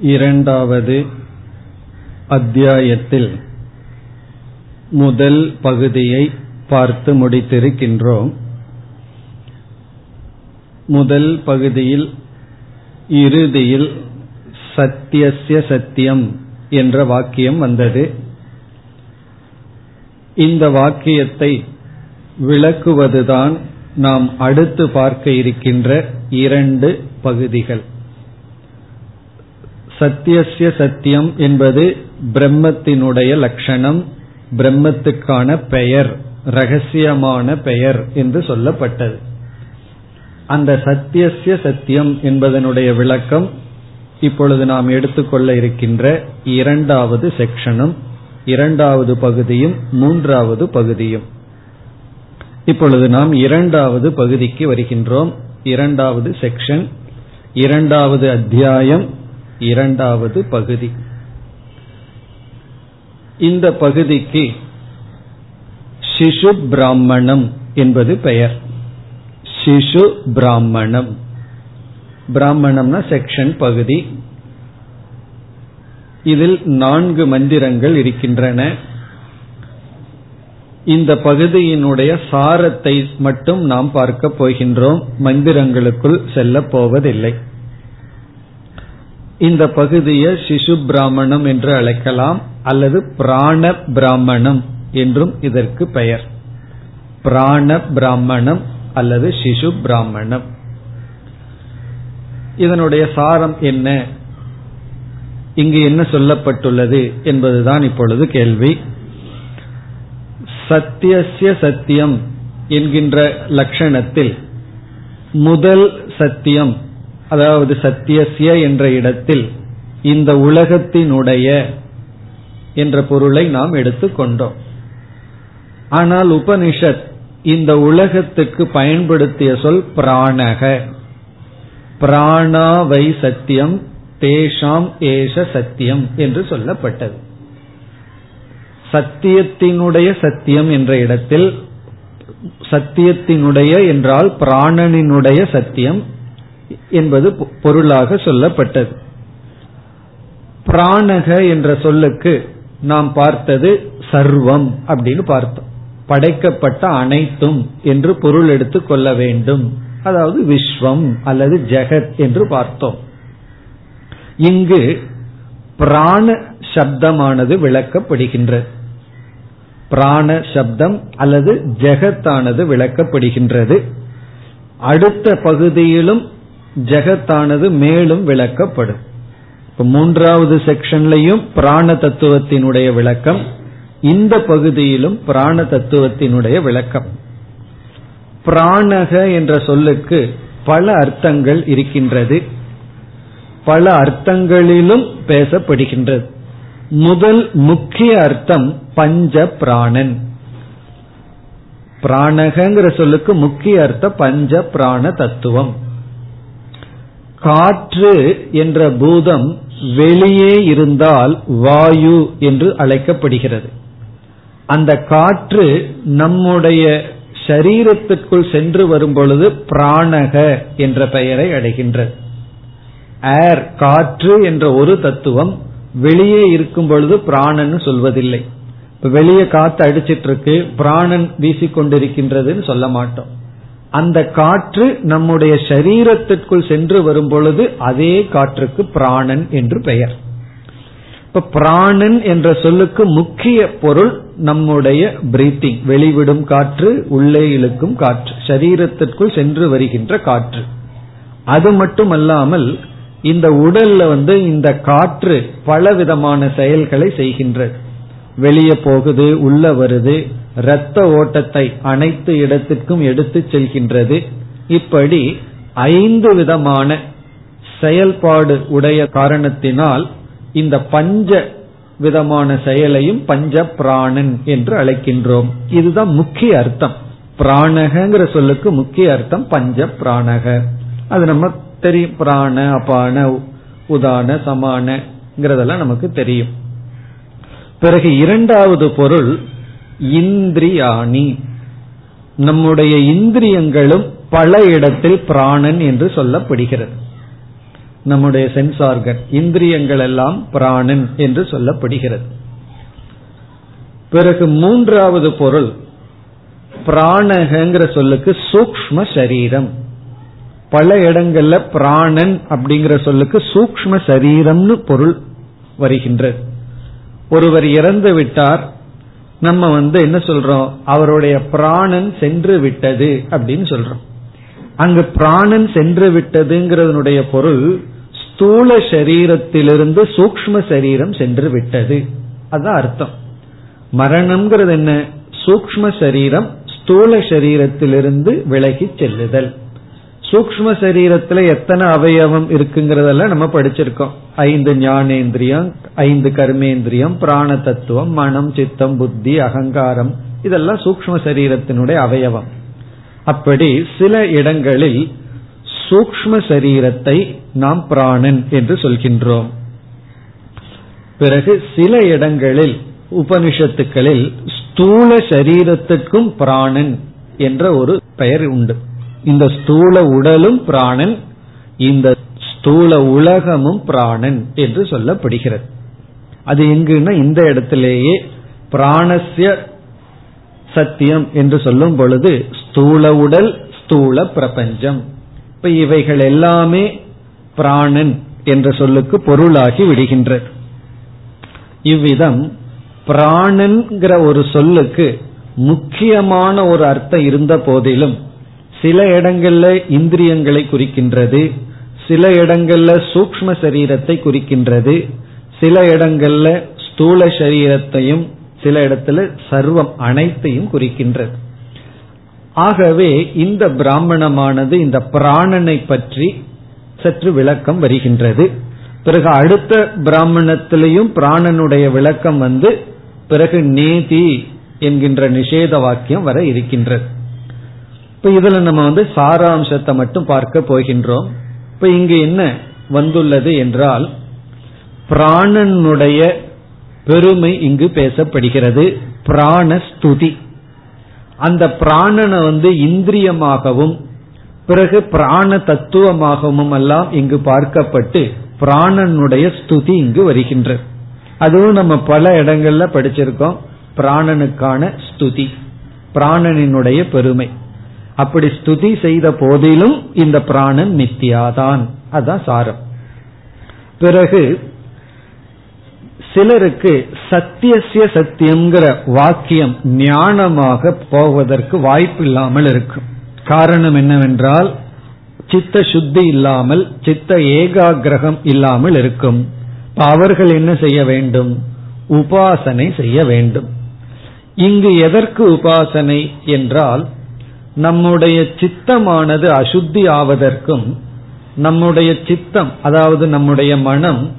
இரண்டாவது அத்தியாயத்தில் முதல் பகுதியை பார்த்து முடித்திருக்கின்றோம். முதல் பகுதியில் இறுதியில் சத்தியசிய சத்தியம் என்ற வாக்கியம் வந்தது. இந்த வாக்கியத்தை விளக்குவதுதான் நாம் அடுத்து பார்க்க இருக்கின்ற இரண்டு பகுதிகள். சத்தியசிய சத்தியம் என்பது பிரம்மத்தினுடைய லட்சணம் பிரம்மத்துக்கான பெயர் ரகசியமான பெயர் என்று சொல்லப்பட்டது. அந்த சத்தியசிய சத்தியம் என்பதனுடைய விளக்கம் இப்பொழுது நாம் எடுத்துக்கொள்ள இருக்கின்ற இரண்டாவது செக்ஷனும் இரண்டாவது பகுதியும் மூன்றாவது பகுதியும். இப்பொழுது நாம் இரண்டாவது பகுதிக்கு வருகின்றோம். இரண்டாவது செக்ஷன் இரண்டாவது அத்தியாயம் இரண்டாவது பகுதி. இந்த பகுதிக்கு சிசு பிராமணம் என்பது பெயர். சிசு பிராமணம். பிராமணம்னா செக்ஷன் பகுதி. இதில் நான்கு மந்திரங்கள் இருக்கின்றன. இந்த பகுதியினுடைய சாரத்தை மட்டும் நாம் பார்க்க போகின்றோம். மந்திரங்களுக்குள் செல்ல போவதில்லை. இந்த பகுதியை சிசு பிராமணம் என்று அழைக்கலாம் அல்லது பிராண பிராமணம் என்றும் இதற்கு பெயர். பிராண பிராமணம் அல்லது சிசு பிராமணம். இதனுடைய சாரம் என்ன? இங்கு என்ன சொல்லப்பட்டுள்ளது என்பதுதான் இப்பொழுது கேள்வி. சத்தியசிய சத்தியம் என்கின்ற லட்சணத்தில் முதல் சத்தியம் அதாவது சத்தியசிய என்ற இடத்தில் இந்த உலகத்தினுடைய என்ற பொருளை நாம் எடுத்துக்கொண்டோம். ஆனால் உபனிஷத் இந்த உலகத்துக்கு பயன்படுத்திய சொல் பிராணக. பிராணாவை சத்தியம் தேஷாம் ஏஷ சத்தியம் என்று சொல்லப்பட்டது. சத்தியத்தினுடைய சத்தியம் என்ற இடத்தில் சத்தியத்தினுடைய என்றால் பிராணனினுடைய சத்தியம் என்பது பொருளாக சொல்லப்பட்டது. பிராணக என்ற சொல்லுக்கு நாம் பார்த்தது சர்வம் அப்படின்னு பார்த்தோம். படைக்கப்பட்ட அனைத்தும் என்று பொருள் எடுத்துக் கொள்ள வேண்டும். அதாவது விஸ்வம் அல்லது ஜெகத் என்று பார்த்தோம். இங்கு பிராண சப்தமானது விளக்கப்படுகின்றது. பிராண சப்தம் அல்லது ஜெகத்தானது விளக்கப்படுகின்றது. அடுத்த பகுதியிலும் ஜெகத்தானது மேலும் விளக்கப்படும். இப்ப மூன்றாவது செக்ஷன்லையும் பிராண தத்துவத்தினுடைய விளக்கம் இந்த பகுதியிலும் பிராண தத்துவத்தினுடைய விளக்கம். பிராணக என்ற சொல்லுக்கு பல அர்த்தங்கள் இருக்கின்றது. பல அர்த்தங்களிலும் பேசப்படுகின்றது. முதல் முக்கிய அர்த்தம் பஞ்ச பிராணன். பிராணகங்கிற சொல்லுக்கு முக்கிய அர்த்தம் பஞ்ச பிராண தத்துவம். காற்று என்ற பூதம் வெளியே இருந்தால் வாயு என்று அழைக்கப்படுகிறது. அந்த காற்று நம்முடைய சரீரத்திற்குள் சென்று வரும் பொழுது பிராணக என்ற பெயரை அடைகின்றது. ஏர் காற்று என்ற ஒரு தத்துவம் வெளியே இருக்கும் பொழுது பிராணன் சொல்வதில்லை. இப்ப வெளியே காத்து அடிச்சிட்டு இருக்கு பிராணன் வீசிக்கொண்டிருக்கின்றதுன்னு சொல்ல மாட்டோம். அந்த காற்று நம்முடைய சரீரத்திற்குள் சென்று வரும் பொழுது அதே காற்றுக்கு பிராணன் என்று பெயர். இப்ப பிராணன் என்ற சொல்லுக்கு முக்கிய பொருள் நம்முடைய பிரீத்திங் வெளிவிடும் காற்று உள்ளே இழுக்கும் காற்று சரீரத்திற்குள் சென்று வருகின்ற காற்று. அது மட்டுமல்லாமல் இந்த உடல்ல வந்து இந்த காற்று பல விதமான செயல்களை செய்கின்றது. வெளியே போகுது உள்ள வருது இரத்த ஓட்டத்தை அனைத்து இடத்திற்கும் எடுத்து செல்கின்றது. இப்படி ஐந்து விதமான செயல்பாடு உடைய காரணத்தினால் இந்த பஞ்ச விதமான செயலையும் பஞ்ச பிராணன் என்று அழைக்கின்றோம். இதுதான் முக்கிய அர்த்தம். பிராணகங்கிற சொல்லுக்கு முக்கிய அர்த்தம் பஞ்ச பிராணக அது நம்ம தெரியும். பிராண அபான உதான சமானங்கிறதெல்லாம் நமக்கு தெரியும். பிறகு இரண்டாவது பொருள் இந்திரியாணி. நம்முடைய இந்திரியங்களும் பல இடத்தில் பிராணன் என்று சொல்லப்படுகிறது. நம்முடைய சென்ஸ் ஆர்கன் இந்திரியங்கள் எல்லாம் பிராணன் என்று சொல்லப்படுகிறது. பிறகு மூன்றாவது பொருள் பிராணகங்கிற சொல்லுக்கு சூக்ம சரீரம். பல இடங்கள்ல பிராணன் அப்படிங்கிற சொல்லுக்கு சூக்ம சரீரம்னு பொருள் வருகின்றது. ஒருவர் இறந்து விட்டார் நம்ம வந்து என்ன சொல்றோம்? அவருடைய பிராணன் சென்று விட்டது அப்படின்னு சொல்றோம். அங்கு பிராணன் சென்று விட்டதுங்கிறதனுடைய பொருள் ஸ்தூல சரீரத்திலிருந்து சூக்ம சரீரம் சென்று விட்டது. அதுதான் அர்த்தம். மரணம்ங்கிறது என்ன? சூக்ம சரீரம் ஸ்தூல சரீரத்திலிருந்து விலகி செல்லுதல். சூக்ம சரீரத்துல எத்தனை அவயவம் இருக்குங்கிறதெல்லாம் நம்ம படிச்சிருக்கோம். ஐந்து ஞானேந்திரியம் ஐந்து கர்மேந்திரியம் பிராண தத்துவம் மனம் சித்தம் புத்தி அகங்காரம் இதெல்லாம் சூக்ம சரீரத்தினுடைய அவயவம். அப்படி சில இடங்களில் சூக்ம சரீரத்தை நாம் பிராணன் என்று சொல்கின்றோம். பிறகு சில இடங்களில் உபனிஷத்துக்களில் ஸ்தூல சரீரத்துக்கும் பிராணன் என்ற ஒரு பெயர் உண்டு. இந்த ஸ்தூல உடலும் பிராணன் இந்த ஸ்தூல உலகமும் பிராணன் என்று சொல்லப்படுகிறது. அது எங்குன்னா இந்த இடத்திலேயே பிராணசிய சத்தியம் என்று சொல்லும் பொழுது ஸ்தூல உடல் ஸ்தூல பிரபஞ்சம். இப்ப இவைகள் எல்லாமே பிராணன் என்ற சொல்லுக்கு பொருளாகி விடுகின்றது இவ்விதம் பிராணன்கிற ஒரு சொல்லுக்கு முக்கியமான ஒரு அர்த்தம் இருந்த போதிலும் சில இடங்கள்ல இந்திரியங்களை குறிக்கின்றது சில இடங்கள்ல சூக்ம சரீரத்தை குறிக்கின்றது சில இடங்கள்ல ஸ்தூல சரீரத்தையும் சில இடத்துல சர்வம் அனைத்தையும் குறிக்கின்றது. ஆகவே இந்த பிராமணமானது இந்த பிராணனை பற்றி சற்று விளக்கம் வருகின்றது. பிறகு அடுத்த பிராமணத்திலையும் பிராணனுடைய விளக்கம் வந்து பிறகு நேதி என்கின்ற நிஷேத வாக்கியம் வர இருக்கின்றது. இப்ப இதுல நம்ம வந்து சாராம்சத்தை மட்டும் பார்க்க போகின்றோம். இப்ப இங்கு என்ன வந்துள்ளது என்றால் பிராணனுடைய பெருமை இங்கு பேசப்படுகிறது. பிராணஸ்துதி. அந்த பிராணனை வந்து இந்திரியமாகவும் பிறகு பிராண தத்துவமாகவும் எல்லாம் இங்கு பார்க்கப்பட்டு பிராணனுடைய ஸ்துதி இங்கு வருகின்றது அதுவும் நம்ம பல இடங்கள்ல படிச்சிருக்கோம். பிராணனுக்கான ஸ்துதி. பிராணனினுடைய பெருமை. அப்படி ஸ்துதி செய்த போதிலும் இந்த பிராணன் நித்தியாதான் அதான் சாரம். பிறகு சிலருக்கு சத்தியசிய சத்தியம்ங்கிற வாக்கியம் ஞானமாக போவதற்கு வாய்ப்பு இல்லாமல் இருக்கும். காரணம் என்னவென்றால் சித்த சுத்தி இல்லாமல் சித்த ஏகாகிரகம் இல்லாமல் இருக்கும். அவர்கள் என்ன செய்ய வேண்டும்? உபாசனை செய்ய வேண்டும். இங்கு எதற்கு உபாசனை என்றால் நம்முடைய சித்தமானது அசுத்தி ஆவதற்கும் நம்முடைய சித்தம் அதாவது நம்முடைய மனம்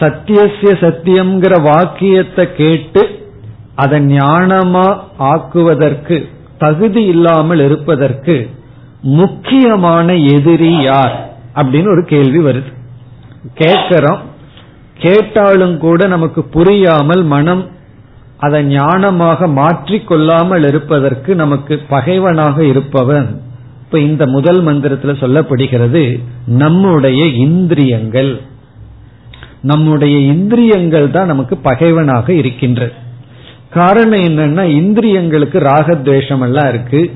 சத்தியசிய சத்தியம்ங்கிற வாக்கியத்தை கேட்டு அதை ஞானமா ஆக்குவதற்கு தகுதி இல்லாமல் இருப்பதற்கு முக்கியமான எதிரி யார்? அப்படின்னு ஒரு கேள்வி வருது. கேட்கிறோம். கேட்டாலும் கூட நமக்கு புரியாமல் மனம் அதை ஞானமாக மாற்றிக்கொள்ளாமல் இருப்பதற்கு நமக்கு பகைவனாக இருப்பவன். இப்ப இந்த முதல் மந்திரத்தில் சொல்லப்படுகிறது நம்முடைய இந்திரியங்கள். நம்முடைய இந்திரியங்கள் தான் நமக்கு பகைவனாக இருக்கின்றது காரணம் என்னன்னா இந்திரியங்களுக்கு ராகத்வேஷம் எல்லாம் இருக்கு.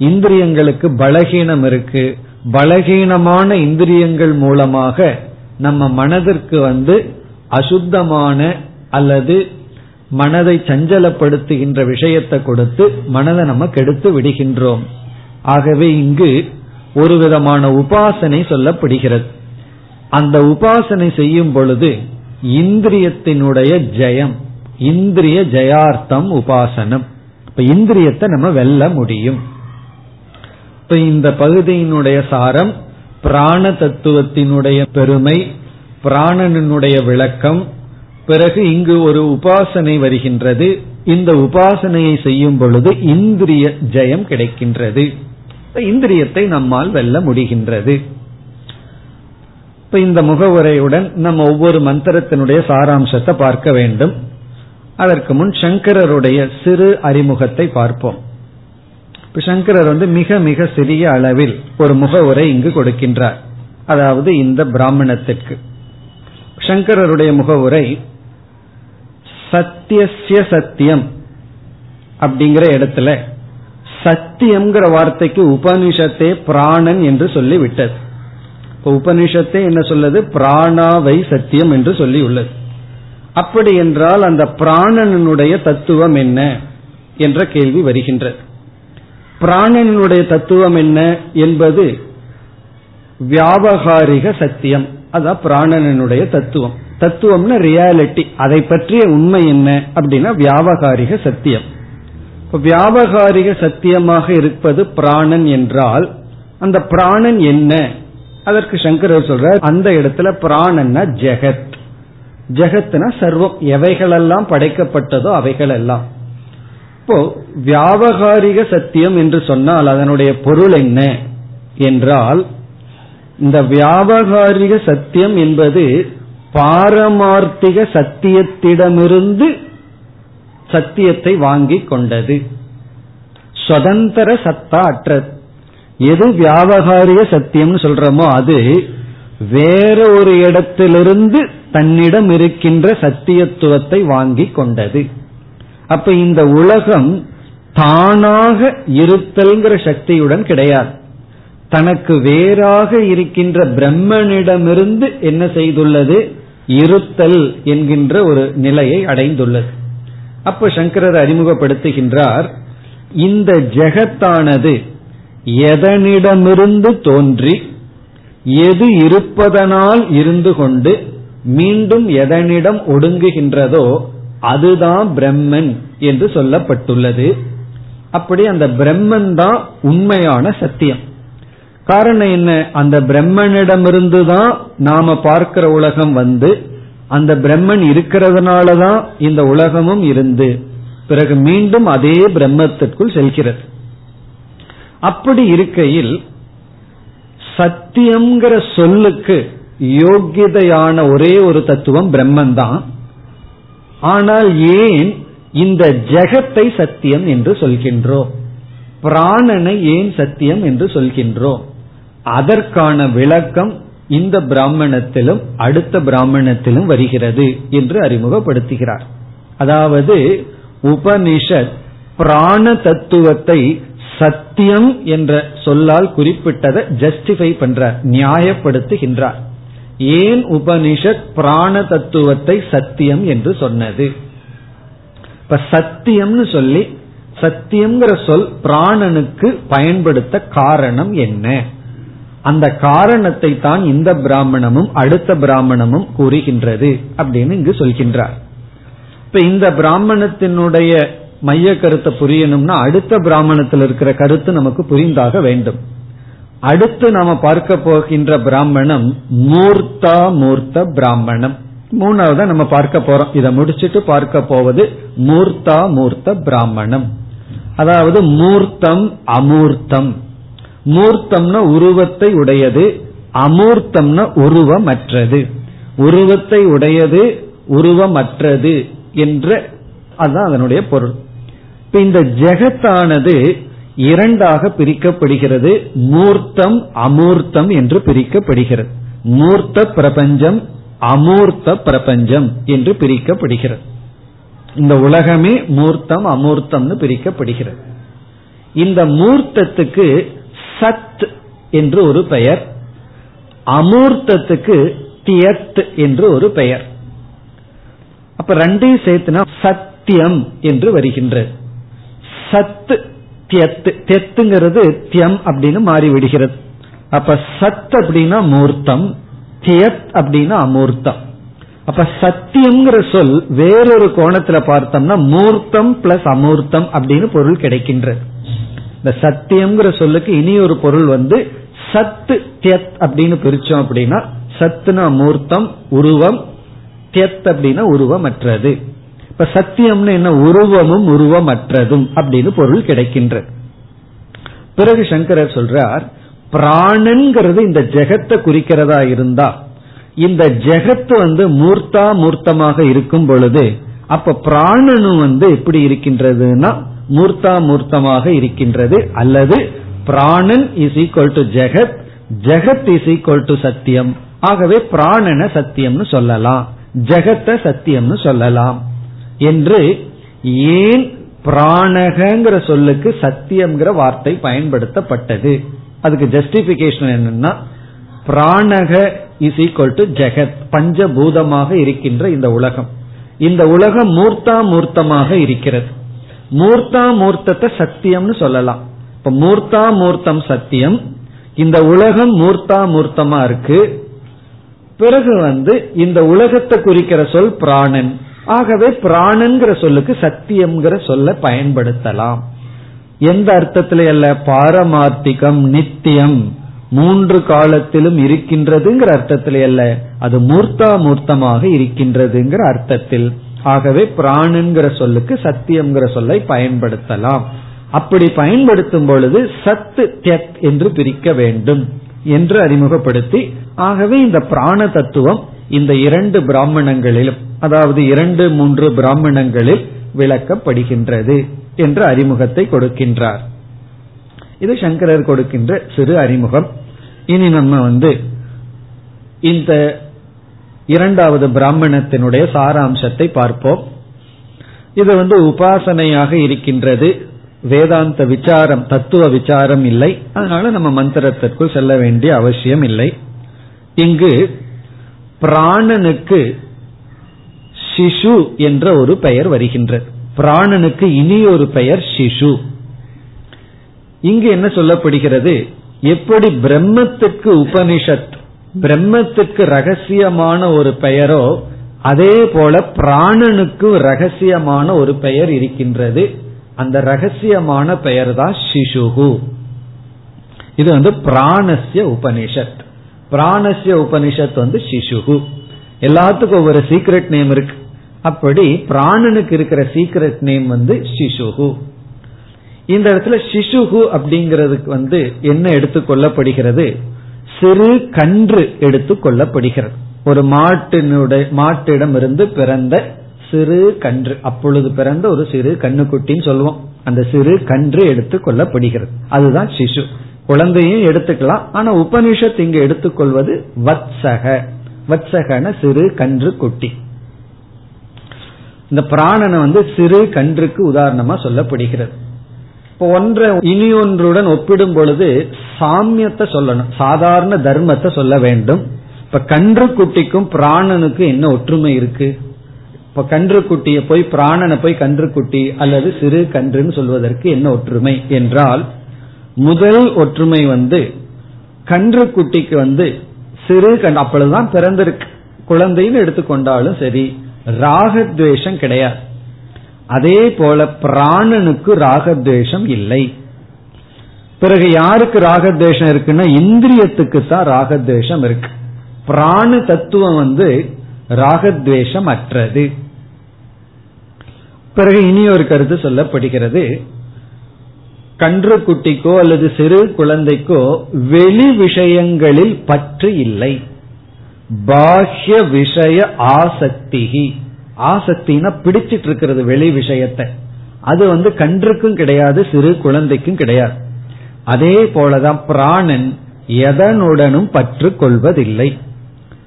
இந்திரியங்களுக்கு பலகீனம் இருக்கு. பலகீனமான இந்திரியங்கள் மூலமாக நம்ம மனதிற்கு வந்து அசுத்தமான அல்லது மனதை சஞ்சலப்படுத்துகின்ற விஷயத்தை கொடுத்து மனதை நம்ம கெடுத்து விடுகின்றோம். ஆகவே இங்கு ஒரு விதமான உபாசனை சொல்லப்படுகிறது. அந்த உபாசனை செய்யும் பொழுது இந்திரியத்தினுடைய ஜெயம் இந்திரிய ஜெயார்த்தம் உபாசனம். இப்ப இந்திரியத்தை நம்ம வெல்ல முடியும். இப்ப இந்த பகுதியினுடைய சாரம் பிராண தத்துவத்தினுடைய பெருமை பிராணனுடைய விளக்கம் பிறகு இங்கு ஒரு உபாசனை வருகின்றது. இந்த உபாசனையை செய்யும் பொழுது இந்திரிய ஜெயம் கிடைக்கின்றது. இந்திரியத்தை நம்மால் வெல்ல முடிகின்றது. இப்ப இந்த முகவுரையுடன் நம்ம ஒவ்வொரு மந்திரத்தினுடைய சாராம்சத்தை பார்க்க வேண்டும். அதற்கு முன் சங்கரருடைய சிறு அறிமுகத்தை பார்ப்போம். இப்ப சங்கரர் வந்து மிக மிக சிறிய அளவில் ஒரு முகவுரை இங்கு கொடுக்கின்றார். அதாவது இந்த பிராமணத்திற்கு. சங்கரருடைய முகவுரை சத்தியசிய சத்தியம் அப்படிங்கிற இடத்துல சத்தியம்ங்கிற வார்த்தைக்கு உபனிஷத்தே பிராணன் என்று சொல்லி விட்டது உபனிஷத்தே என்ன சொல்லுது? பிராணாவை சத்தியம் என்று சொல்லி உள்ளது அப்படி என்றால் அந்த பிராணனுடைய தத்துவம் என்ன என்ற கேள்வி வருகின்றது. பிராணனுடைய தத்துவம் என்ன என்பது வியாபகாரிக சத்தியம். அதான் பிராணனுடைய தத்துவம். தத்துவம்னா ரியாலிட்டி அதை பற்றிய உண்மை என்ன அப்படின்னா வியாபகாரிக சத்தியம். வியாபகாரிக சத்தியமாக இருப்பது பிராணன் என்றால் அந்த பிராணன் என்ன? அதற்கு சங்கரர் சொல்ற அந்த இடத்துல பிராணன்னா ஜெகத். ஜெகத்னா சர்வம். எவைகளெல்லாம் படைக்கப்பட்டதோ அவைகள் எல்லாம் இப்போ வியாபகாரிக சத்தியம் என்று சொன்னால் அதனுடைய பொருள் என்ன என்றால் இந்த வியாபகாரிக சத்தியம் என்பது பாரமார்த்திக சத்தியத்திடமிருந்து சத்தியத்தை வாங்கி கொண்டது. சுதந்திர சத்தா அற்றது. எது வியாபகாரிய சத்தியம்னு சொல்றோமோ அது வேற ஒரு இடத்திலிருந்து தன்னிடம் இருக்கின்ற சத்தியத்துவத்தை வாங்கி கொண்டது. அப்ப இந்த உலகம் தானாக இருத்தல்ங்கிற சக்தியுடன் கிடையாது. தனக்கு வேறாக இருக்கின்ற பிரம்மனிடமிருந்து என்ன செய்துள்ளது? இருத்தல் என்கின்ற ஒரு நிலையை அடைந்துள்ளது. அப்ப சங்கரர் அறிமுகப்படுத்துகின்றார் இந்த ஜெகத்தானது எதனிடமிருந்து தோன்றி எது இருப்பதனால் இருந்து கொண்டு மீண்டும் எதனிடம் ஒடுங்குகின்றதோ அதுதான் பிரம்மன் என்று சொல்லப்பட்டுள்ளது. அப்படி அந்த பிரம்மன் தான் உண்மையான சத்தியம். காரணம் என்ன? அந்த பிரம்மனிடமிருந்து தான் நாம பார்க்கிற உலகம் வந்து அந்த பிரம்மன் இருக்கிறதுனால தான் இந்த உலகமும் இருந்து பிறகு மீண்டும் அதே பிரம்மத்திற்குள் செல்கிறது. அப்படி இருக்கையில் சத்தியம்ங்கிற சொல்லுக்கு யோகியதையான ஒரே ஒரு தத்துவம் பிரம்மன் தான் ஆனால் ஏன் இந்த ஜெகத்தை சத்தியம் என்று சொல்கின்றோம்? பிராணனை ஏன் சத்தியம் என்று சொல்கின்றோம்? அதற்கான விளக்கம் இந்த பிராமணத்திலும் அடுத்த பிராமணத்திலும் வருகிறது என்று அறிமுகப்படுத்துகிறார். அதாவது உபனிஷத் பிராண தத்துவத்தை சத்தியம் என்ற சொல்லால் குறிப்பிட்டதை ஜஸ்டிஃபை பண்றார் நியாயப்படுத்துகின்றார். ஏன் உபனிஷத் பிராண தத்துவத்தை சத்தியம் என்று சொன்னது? இப்ப சத்தியம்னு சொல்லி சத்தியம்ங்கிற சொல் பிராணனுக்கு பயன்படுத்த காரணம் என்ன? அந்த காரணத்தை தான் இந்த பிராமணமும் அடுத்த பிராமணமும் கூறுகின்றது அப்படின்னு இங்கு சொல்கின்றார். இப்ப இந்த பிராமணத்தினுடைய மைய கருத்தை புரியணும்னா அடுத்த பிராமணத்தில் இருக்கிற கருத்து நமக்கு புரிந்தாக வேண்டும். அடுத்து நாம பார்க்க போகின்ற பிராமணம் மூர்த்தா மூர்த்த பிராமணம். மூணாவதா நம்ம பார்க்க போறோம். இதை முடிச்சுட்டு பார்க்க போவது மூர்த்தா மூர்த்த பிராமணம். அதாவது மூர்த்தம் அமூர்த்தம். மூர்த்தம்னா உருவத்தை உடையது அமூர்த்தம்னா உருவமற்றது. உருவத்தை உடையது உருவமற்றது என்ற அதுதான் அதனுடைய பொருள். இப்ப இந்த ஜெகத்தானது இரண்டாக பிரிக்கப்படுகிறது மூர்த்தம் அமூர்த்தம் என்று பிரிக்கப்படுகிறது. மூர்த்த பிரபஞ்சம் அமூர்த்த பிரபஞ்சம் என்று பிரிக்கப்படுகிறது. இந்த உலகமே மூர்த்தம் அமூர்த்தம்னு பிரிக்கப்படுகிறது. இந்த மூர்த்தத்துக்கு சத் என்று ஒரு பெயர் அமூர்த்தத்துக்கு தியத் என்று ஒரு பெயர். அப்ப ரெண்டையும் சேர்த்துனா சத்தியம் என்று வருகின்றது சத்து தியத்து தெத்துங்கிறது தியம் அப்படின்னு மாறிவிடுகிறது. அப்ப சத் அப்படின்னா மூர்த்தம் தியத் அப்படின்னா அமூர்த்தம். அப்ப சத்தியம்ங்கிற சொல் வேறொரு கோணத்துல பார்த்தோம்னா மூர்த்தம் பிளஸ் அமூர்த்தம் அப்படின்னு பொருள் கிடைக்கின்றது இந்த சத்தியம்ங்கிற சொல்லுக்கு இனி ஒரு பொருள் வந்து சத்து தியத் அப்படின்னு பிரிச்சோம் அப்படின்னா சத்துனா மூர்த்தம் உருவம் தியத் அப்படின்னா உருவமற்றது. இப்ப சத்தியம்னு என்ன உருவமும் உருவமற்றதும் அப்படின்னு பொருள் கிடைக்கின்றது. பிறகு சங்கரர் சொல்றார் பிராணன்கிறது இந்த ஜெகத்தை குறிக்கிறதா இருந்தா இந்த ஜெகத்து வந்து மூர்த்தா மூர்த்தமாக இருக்கும் பொழுது அப்ப பிராணனும் வந்து எப்படி இருக்கின்றதுன்னா மூர்த்தா மூர்த்தமாக இருக்கின்றது. அல்லது பிராணன் இஸ் ஈக்வல் டு ஜெகத் ஜெகத் இஸ் ஈக்வல் டு சத்தியம். ஆகவே பிராணன சத்தியம்னு சொல்லலாம். ஜெகத்த சத்தியம்னு சொல்லலாம். என்று ஏன் பிராணகங்கிற சொல்லுக்கு சத்தியம்ங்கிற வார்த்தை பயன்படுத்தப்பட்டது? அதுக்கு ஜஸ்டிபிகேஷன் என்னன்னா பிராணக இஸ் ஈக்வல் டு ஜெகத் பஞ்சபூதமாக இருக்கின்ற இந்த உலகம். இந்த உலகம் மூர்த்தா மூர்த்தமாக இருக்கிறது. மூர்த்தா மூர்த்தத்தை சத்தியம்னு சொல்லலாம். இப்ப மூர்த்தா மூர்த்தம் சத்தியம். இந்த உலகம் மூர்த்தா மூர்த்தமா இருக்கு. பிறகு வந்து இந்த உலகத்தை குறிக்கிற சொல் பிராணன். ஆகவே பிராணன்கிற சொல்லுக்கு சத்தியம்ங்கிற சொல்ல பயன்படுத்தலாம். எந்த அர்த்தத்தில அல்ல பாரமார்த்திகம் நித்தியம் மூன்று காலத்திலும் இருக்கின்றதுங்கிற அர்த்தத்திலே அல்ல அது மூர்த்தா மூர்த்தமாக இருக்கின்றதுங்கிற அர்த்தத்தில். ஆகவே பிராணுங்கிற சொல்லுக்கு சத்தியம்ங்கிற சொல்லை பயன்படுத்தலாம். அப்படி பயன்படுத்தும் பொழுது சத்து தியத் என்று பிரிக்க வேண்டும் என்று அறிமுகப்படுத்தி ஆகவே இந்த பிராண தத்துவம் இந்த இரண்டு பிராமணங்களிலும் அதாவது இரண்டு மூன்று பிராமணங்களில் விளக்கப்படுகின்றது என்ற அறிமுகத்தை கொடுக்கின்றார். இது சங்கரர் கொடுக்கின்ற சிறு அறிமுகம். இனி நம்ம வந்து இந்த இரண்டாவது பிராமணத்தினுடைய சாராம்சத்தை பார்ப்போம். இது வந்து உபாசனையாக இருக்கின்றது. வேதாந்த விசாரம் தத்துவ விசாரம் இல்லை. அதனால நம்ம மந்திரத்திற்குள் செல்ல வேண்டிய அவசியம் இல்லை. இங்கு பிராணனுக்கு சிசு என்ற ஒரு பெயர் வருகின்றது. பிராணனுக்கு இனி ஒரு பெயர் சிசு இங்கு என்ன சொல்லப்படுகிறது? எப்படி பிரம்மத்துக்கு உபனிஷத் பிரம்மத்துக்கு ரகசியமான ஒரு பெயரோ அதே போல பிராணனுக்கு ரகசியமான ஒரு பெயர் இருக்கின்றது. அந்த ரகசியமான பெயர் தான் சிசுகு இது வந்து பிராணசிய உபனிஷத். பிராணசிய உபனிஷத் வந்து சிசுகு எல்லாத்துக்கும் ஒவ்வொரு சீக்ரெட் நேம் இருக்கு. அப்படி பிராணனுக்கு இருக்கிற சீக்ரெட் நேம் வந்து சிசுகு இந்த இடத்துல சிசுகு அப்படிங்கிறதுக்கு வந்து என்ன எடுத்துக்கொள்ளப்படுகிறது சிறு கன்று எடுத்துக்கொள்ளப்படுகிறது ஒரு மாட்டினுடைய மாட்டிடம் இருந்து பிறந்த சிறு கன்று அப்பொழுது பிறந்த ஒரு சிறு கண்ணுக்குட்டின்னு சொல்லுவோம். அந்த சிறு கன்று எடுத்துக் கொள்ளப்படுகிறது. அதுதான் சிசு. குழந்தையும் எடுத்துக்கலாம். ஆனா உபனிஷத் இங்கு எடுத்துக்கொள்வது வத்சக. வத்சகன சிறு கன்று குட்டி. இந்த பிராணனை வந்து சிறு கன்றுக்கு உதாரணமா சொல்லப்படுகிறது. இப்போ ஒன்றை இனி ஒன்றுடன் ஒப்பிடும் பொழுது சாமியத்தை சொல்லணும். சாதாரண தர்மத்தை சொல்ல வேண்டும். இப்ப கன்று குட்டிக்கும் பிராணனுக்கும் என்ன ஒற்றுமை இருக்கு? இப்ப கன்று போய் பிராணனை போய் கன்று குட்டி அல்லது சிறு கன்றுன்னு சொல்வதற்கு என்ன ஒற்றுமை என்றால் முதல் ஒற்றுமை வந்து கன்று குட்டிக்கு வந்து சிறு கண் அப்பொழுதுதான் பிறந்திருக்கு. குழந்தைன்னு எடுத்துக்கொண்டாலும் சரி ராகத்வேஷம் கிடையாது. அதே போல பிராணனுக்கு ராகத்வேஷம் இல்லை. பிறகு யாருக்கு ராகத்வேஷம் இருக்குன்னா இந்திரியத்துக்கு தான் ராகத்வேஷம் இருக்கு. பிராண தத்துவம் வந்து ராகத்வேஷம் அற்றது பிறகு இனி ஒரு கருத்து சொல்லப்படுகிறது. கன்று குட்டிக்கோ அல்லது சிறு குழந்தைக்கோ வெளி விஷயங்களில் பற்று இல்லை. பாஹ்ய விஷய ஆசக்திகி ஆசக்தினா பிடிச்சிட்டு இருக்கிறது வெளி விஷயத்தை. அது வந்து கன்றுக்கும் கிடையாது சிறு குழந்தைக்கும் கிடையாது. அதே போலதான் பிராணன் எதனுடனும் பற்று கொள்வதில்லை.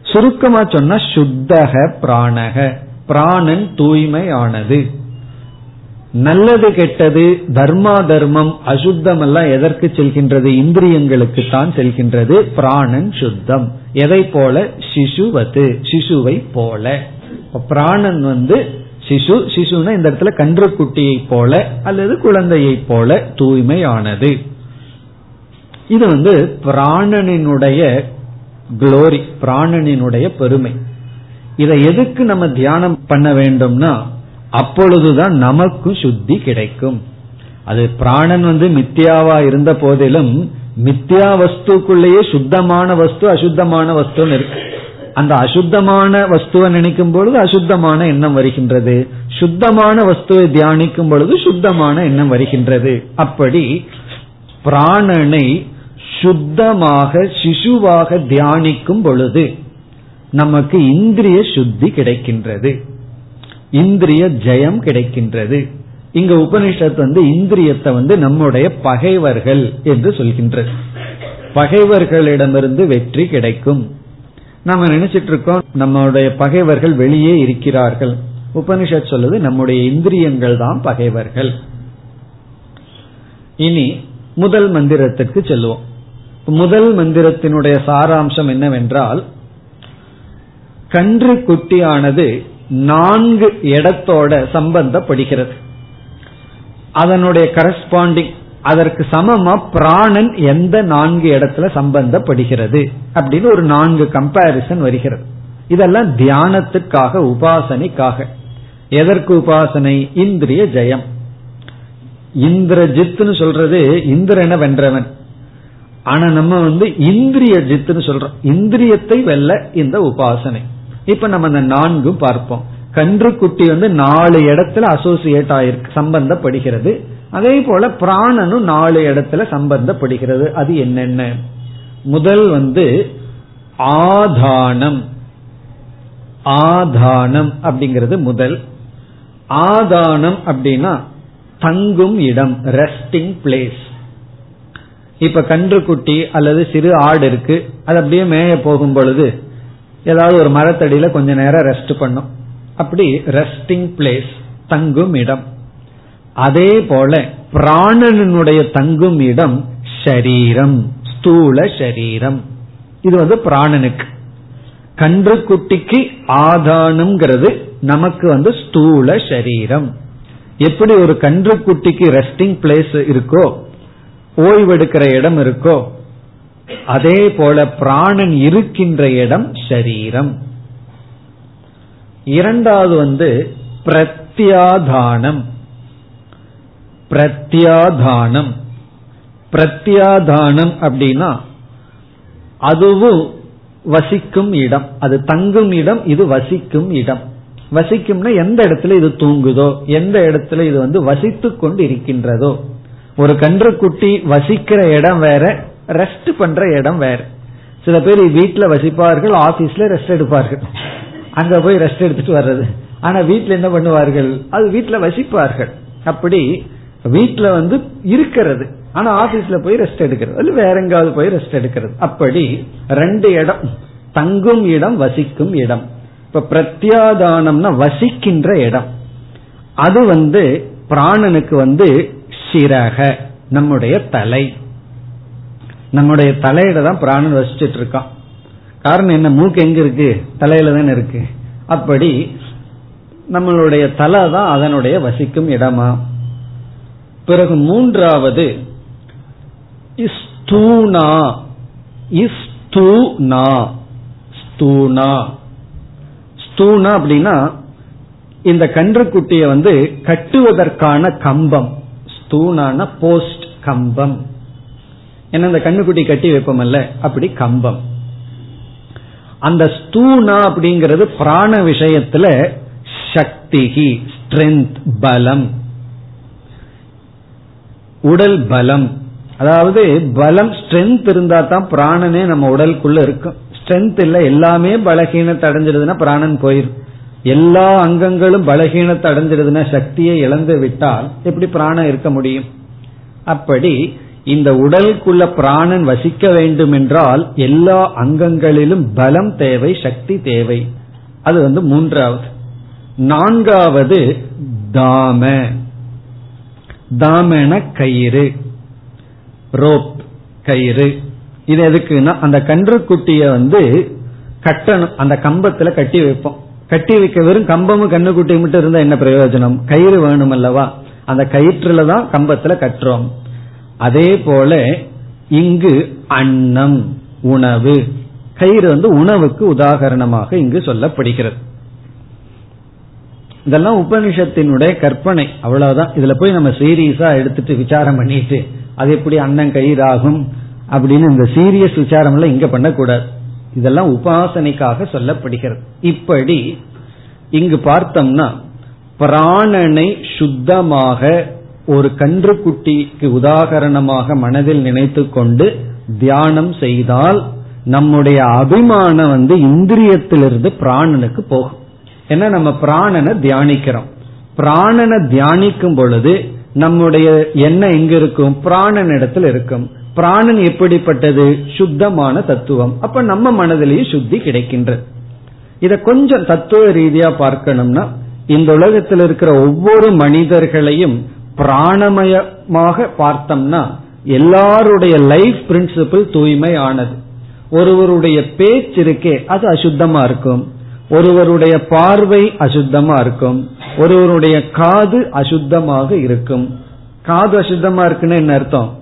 சுருக்கமா சொன்னா சுத்தக பிராணக. பிராணன் தூய்மையானது. நல்லது கெட்டது தர்மா தர்மம் அசுத்தம் எல்லாம் எதற்கு செல்கின்றது? இந்திரியங்களுக்கு தான் செல்கின்றது. பிராணன் சுத்தம். எதை போல? சிசுவது சிசுவை போல. பிராணன் வந்து சிசு சிசுனா இந்த இடத்துல கன்றுக்குட்டியை போல அல்லது குழந்தையை போல தூய்மையானது. இது வந்து பிராணனினுடைய குளோரி பிராணனினுடைய பெருமை. இதை எதுக்கு நம்ம தியானம் பண்ண வேண்டும்னா அப்பொழுதுதான் நமக்கும் சுத்தி கிடைக்கும். அது பிராணன் வந்து மித்தியாவா இருந்த போதிலும் மித்தியா வஸ்துக்குள்ளேயே சுத்தமான வஸ்து அசுத்தமான வஸ்துன்னு இருக்கு. அந்த அசுத்தமான வஸ்துவை நினைக்கும் பொழுது அசுத்தமான எண்ணம் வருகின்றது. சுத்தமான வஸ்துவை தியானிக்கும் பொழுது சுத்தமான எண்ணம் வருகின்றது. அப்படி பிராணனை சுத்தமாக சிசுவாக தியானிக்கும் பொழுது நமக்கு இந்திரிய சுத்தி கிடைக்கின்றது. இந்திரிய ஜெயம் கிடைக்கின்றது. இங்க உபனிஷத் வந்து இந்திரியத்தை வந்து நம்முடைய பகைவர்கள் என்று சொல்கின்றது. பகைவர்களிடமிருந்து வெற்றி கிடைக்கும். நம்ம நினைச்சிட்டு இருக்கோம் நம்மளுடைய பகைவர்கள் வெளியே இருக்கிறார்கள். உபனிஷத் சொல்லுது நம்முடைய இந்திரியங்கள் தான் பகைவர்கள். இனி முதல் மந்திரத்திற்கு செல்வோம் முதல் மந்திரத்தினுடைய சாராம்சம் என்னவென்றால் கன்று குட்டியானது நான்கு இடத்தோட சம்பந்தப்படுகிறது. அதனுடைய கரஸ்பாண்டிங் அதற்கு சமமா பிராணன் எந்த நான்கு இடத்துல சம்பந்தப்படுகிறது அப்படின்னு ஒரு நான்கு கம்பாரிசன் வருகிறது. இதெல்லாம் தியானத்துக்காக உபாசனைக்காக. எதற்கு உபாசனை? இந்திரிய ஜெயம். இந்திரஜித்னு சொல்றது இந்திரனை வென்றவன். ஆனா நம்ம வந்து இந்திரிய ஜித்துன்னு சொல்றோம். இந்திரியத்தை வெல்ல இந்த உபாசனை. இப்ப நம்ம அந்த நான்கும் பார்ப்போம். கன்று குட்டி வந்து நாலு இடத்துல அசோசியேட் ஆயிருக்கு சம்பந்தப்படுகிறது. அதே போல பிராணனும் நாலு இடத்துல சம்பந்தப்படுகிறது. அது என்னென்ன? முதல் வந்து ஆதானம். ஆதானம் அப்படிங்கிறது முதல். ஆதானம் அப்படின்னா தங்கும் இடம் ரெஸ்டிங் பிளேஸ் இப்ப கன்றுக்குட்டி அல்லது சிறு ஆடு இருக்கு. அது அப்படியே மேய போகும் பொழுது ஏதாவது ஒரு மரத்தடியில கொஞ்ச நேரம் ரெஸ்ட் பண்ணும். அப்படி ரெஸ்டிங் பிளேஸ் தங்கும் இடம். அதே போல பிராணனுடைய தங்கும் இடம் ஷரீரம் ஸ்தூல ஷரீரம். இது வந்து பிராணனுக்கு. கன்றுக்குட்டிக்கு ஆதானம்ங்கிறது நமக்கு வந்து ஸ்தூல சரீரம் எப்படி ஒரு கன்றுக்குட்டிக்கு ரெஸ்டிங் பிளேஸ் இருக்கோ ஓய்வெடுக்கிற இடம் இருக்கோ அதே போல பிராணன் இருக்கின்ற இடம் ஷரீரம். இரண்டாவது வந்து பிரத்யாதானம். பிரத்யாதானம். பிரத்யாதானம் அப்படின்னா அதுவும் வசிக்கும் இடம். அது தங்கும் இடம் இது வசிக்கும் இடம். வசிக்கும்னா எந்த இடத்துல இது தூங்குதோ எந்த இடத்துல இது வந்து வசித்து கொண்டு இருக்கின்றதோ ஒரு கன்றுக்குட்டி வசிக்கிற இடம் வேற ரெஸ்ட் பண்ற இடம் வேற. சில பேர் வீட்டுல வசிப்பார்கள் ஆபீஸ்ல ரெஸ்ட் எடுப்பார்கள். அங்க போய் ரெஸ்ட் எடுத்துட்டு வர்றது. ஆனா வீட்டுல என்ன பண்ணுவார்கள்? அது வீட்டுல வசிப்பார்கள். அப்படி வீட்டுல வந்து இருக்கிறது. ஆனா ஆபீஸ்ல போய் ரெஸ்ட் எடுக்கிறது. அல்ல வேற எங்காவது போய் ரெஸ்ட் எடுக்கிறது. அப்படி ரெண்டு இடம் தங்கும் இடம் வசிக்கும் இடம். இப்ப பிரத்யாதானம்னா வசிக்கின்ற இடம். அது வந்து பிராணனுக்கு வந்து சிரக நம்முடைய தலை. நம்முடைய தலையில தான் பிராணன் வசிச்சுட்டு இருக்கான். காரணம் என்ன? மூக்கு எங்க இருக்கு? தலையில தானே இருக்கு. அப்படி நம்மளுடைய தலை தான் அதனுடைய வசிக்கும் இடமா. பிறகு மூன்றாவது ஸ்தூனா இஸ்தூனா. ஸ்தூனா. ஸ்தூனா அப்படின்னா இந்த கன்றுக்குட்டிய வந்து கட்டுவதற்கான கம்பம். ஸ்தூனான போஸ்ட் கம்பம். ஏன்னா இந்த கண்ணுக்குட்டி கட்டி வைப்போம்ல அப்படி கம்பம். அந்த ஸ்தூனா அப்படிங்கிறது பிராண விஷயத்துல சக்திகி ஸ்ட்ரென்த் பலம். உடல் பலம். அதாவது பலம் ஸ்ட்ரென்த் இருந்தா தான் பிராணனே நம்ம உடலுக்குள்ள இருக்கும். ஸ்ட்ரென்த் இல்ல எல்லாமே பலகீனத்தை அடைஞ்சிடுதுன்னா பிராணன் போயிரும். எல்லா அங்கங்களும் பலகீனத்தை அடைஞ்சிடுதுன்னா சக்தியை இழந்து விட்டால் எப்படி பிராணம் இருக்க முடியும்? அப்படி இந்த உடலுக்குள்ள பிராணன் வசிக்க வேண்டும் என்றால் எல்லா அங்கங்களிலும் பலம் தேவை சக்தி தேவை. அது வந்து மூன்றாவது. நான்காவது தாம. தாமன கயிறு. ரோப் கயிறு. இது எதுக்குன்னா அந்த கன்றுக்குட்டிய வந்து கட்டணும் அந்த கம்பத்துல கட்டி வைப்போம். கட்டி வைக்க வெறும் கம்பமும் கண்ணுக்குட்டியும் மட்டும் இருந்தா என்ன பிரயோஜனம்? கயிறு வேணும் அல்லவா அந்த கயிற்றுல தான் கம்பத்துல கட்டுறோம். அதே போல இங்கு அன்னம் உணவு. கயிறு வந்து உணவுக்கு உதாகரணமாக இங்கு சொல்லப்படுகிறது. இதெல்லாம் உபனிஷத்தினுடைய கற்பனை. அவ்வளவுதான். இதுல போய் நம்ம சீரியஸா எடுத்துட்டு விசாரம் பண்ணிட்டு அது எப்படி அண்ணன் கயிறாகும் அப்படின்னு இந்த சீரியஸ் விசாரம் எல்லாம் இங்க பண்ணக்கூடாது. இதெல்லாம் உபாசனைக்காக சொல்லப்படுகிறது. இப்படி இங்கு பார்த்தோம்னா பிராணனை சுத்தமாக ஒரு கன்றுக்குட்டிக்கு உதாகரணமாக மனதில் நினைத்து கொண்டு தியானம் செய்தால் நம்முடைய அபிமானம் வந்து இந்திரியத்திலிருந்து பிராணனுக்கு போகும். ஏன்னா நம்ம பிராணனை தியானிக்கிறோம். பிராணனை தியானிக்கும் பொழுது நம்முடைய எண்ணம் எங்க இருக்கும்? பிராணன் இடத்துல இருக்கும். பிராணன் எப்படிப்பட்டது? சுத்தமான தத்துவம். அப்ப நம்ம மனதிலேயே சுத்தி கிடைக்கின்றது. இத கொஞ்சம் தத்துவ ரீதியா பார்க்கணும்னா இந்த உலகத்தில் இருக்கிற ஒவ்வொரு மனிதர்களையும் பிராணமயமாக பார்த்தோம்னா எல்லாருடைய லைஃப் பிரின்சிபிள் தூய்மை ஆனது ஒருவருடைய பேச்சு இருக்கே அது அசுத்தமா இருக்கும். ஒருவருடைய பார்வை அசுத்தமா இருக்கும். ஒருவருடைய காது அசுத்தமாக இருக்கும். காது அசுத்தமா இருக்குன்னு என்ன அர்த்தம்?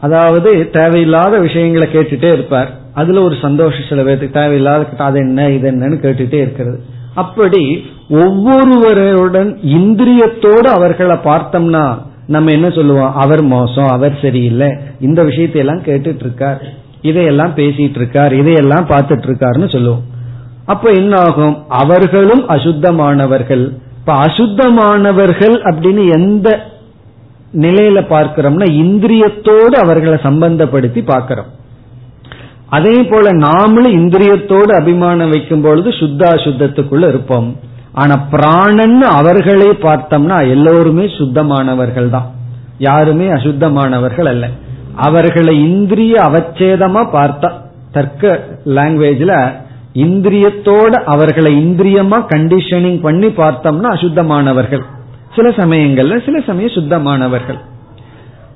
அதாவது தேவையில்லாத விஷயங்களை கேட்டுட்டே இருப்பார். அதுல ஒரு சந்தோஷம் சில பேருக்கு தேவையில்லாத அது என்ன இது என்னன்னு கேட்டுட்டே இருக்கிறது. அப்படி ஒவ்வொருவருடன் இந்திரியத்தோடு அவர்களை பார்த்தோம்னா நம்ம என்ன சொல்லுவோம்? அவர் மோசம் அவர் சரியில்லை. இந்த விஷயத்தையெல்லாம் கேட்டுட்டு இருக்கார். இதையெல்லாம் பேசிட்டு இருக்கார். இதையெல்லாம் பார்த்துட்டு இருக்காருன்னு சொல்லுவோம். அப்ப என்ன ஆகும் அவர்களும் அசுத்தமானவர்கள். இப்ப அசுத்தமானவர்கள் அப்படின்னு எந்த நிலையில பார்க்கிறோம்னா இந்திரியத்தோடு அவர்களை சம்பந்தப்படுத்தி பார்க்கிறோம். அதே போல நாமளும் இந்திரியத்தோடு அபிமானம் வைக்கும் பொழுது சுத்தா சுத்தத்துக்குள்ள இருப்போம். ஆனா பிராணன் அவர்களே பார்த்தோம்னா எல்லோருமே சுத்தமானவர்கள் தான். யாருமே அசுத்தமானவர்கள் அல்ல. அவர்களை இந்திரிய அவச்சேதமா பார்த்தா தர்க்க லாங்குவேஜ்ல இந்திரியத்தோட அவர்களை இந்திரியமா கண்டிஷனிங் பண்ணி பார்த்தோம்னா அசுத்தமானவர்கள். சில சமயங்கள்ல சில சமயம் சுத்தமானவர்கள்.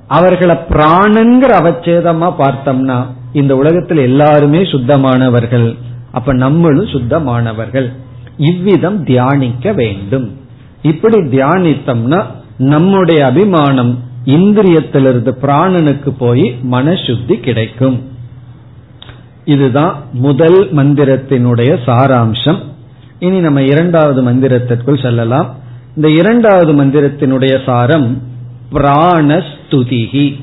அவர்களை பிராணங்கிற அவச்சேதமா பார்த்தோம்னா இந்த உலகத்தில் எல்லாருமே சுத்தமானவர்கள். அப்ப நம்மளும் சுத்தமானவர்கள். இவ்விதம் தியானிக்க வேண்டும். இப்படி தியானித்தோம்னா நம்முடைய அபிமானம் இந்திரியத்திலிருந்து பிராணனுக்கு போய் மனசுத்தி கிடைக்கும். இதுதான் முதல் மந்திரத்தினுடைய சாராம்சம். இனி நம்ம இரண்டாவது மந்திரத்திற்குள் செல்லலாம். இந்த இரண்டாவது மந்திரத்தினுடைய சாரம் பிராணஸ்துதிகி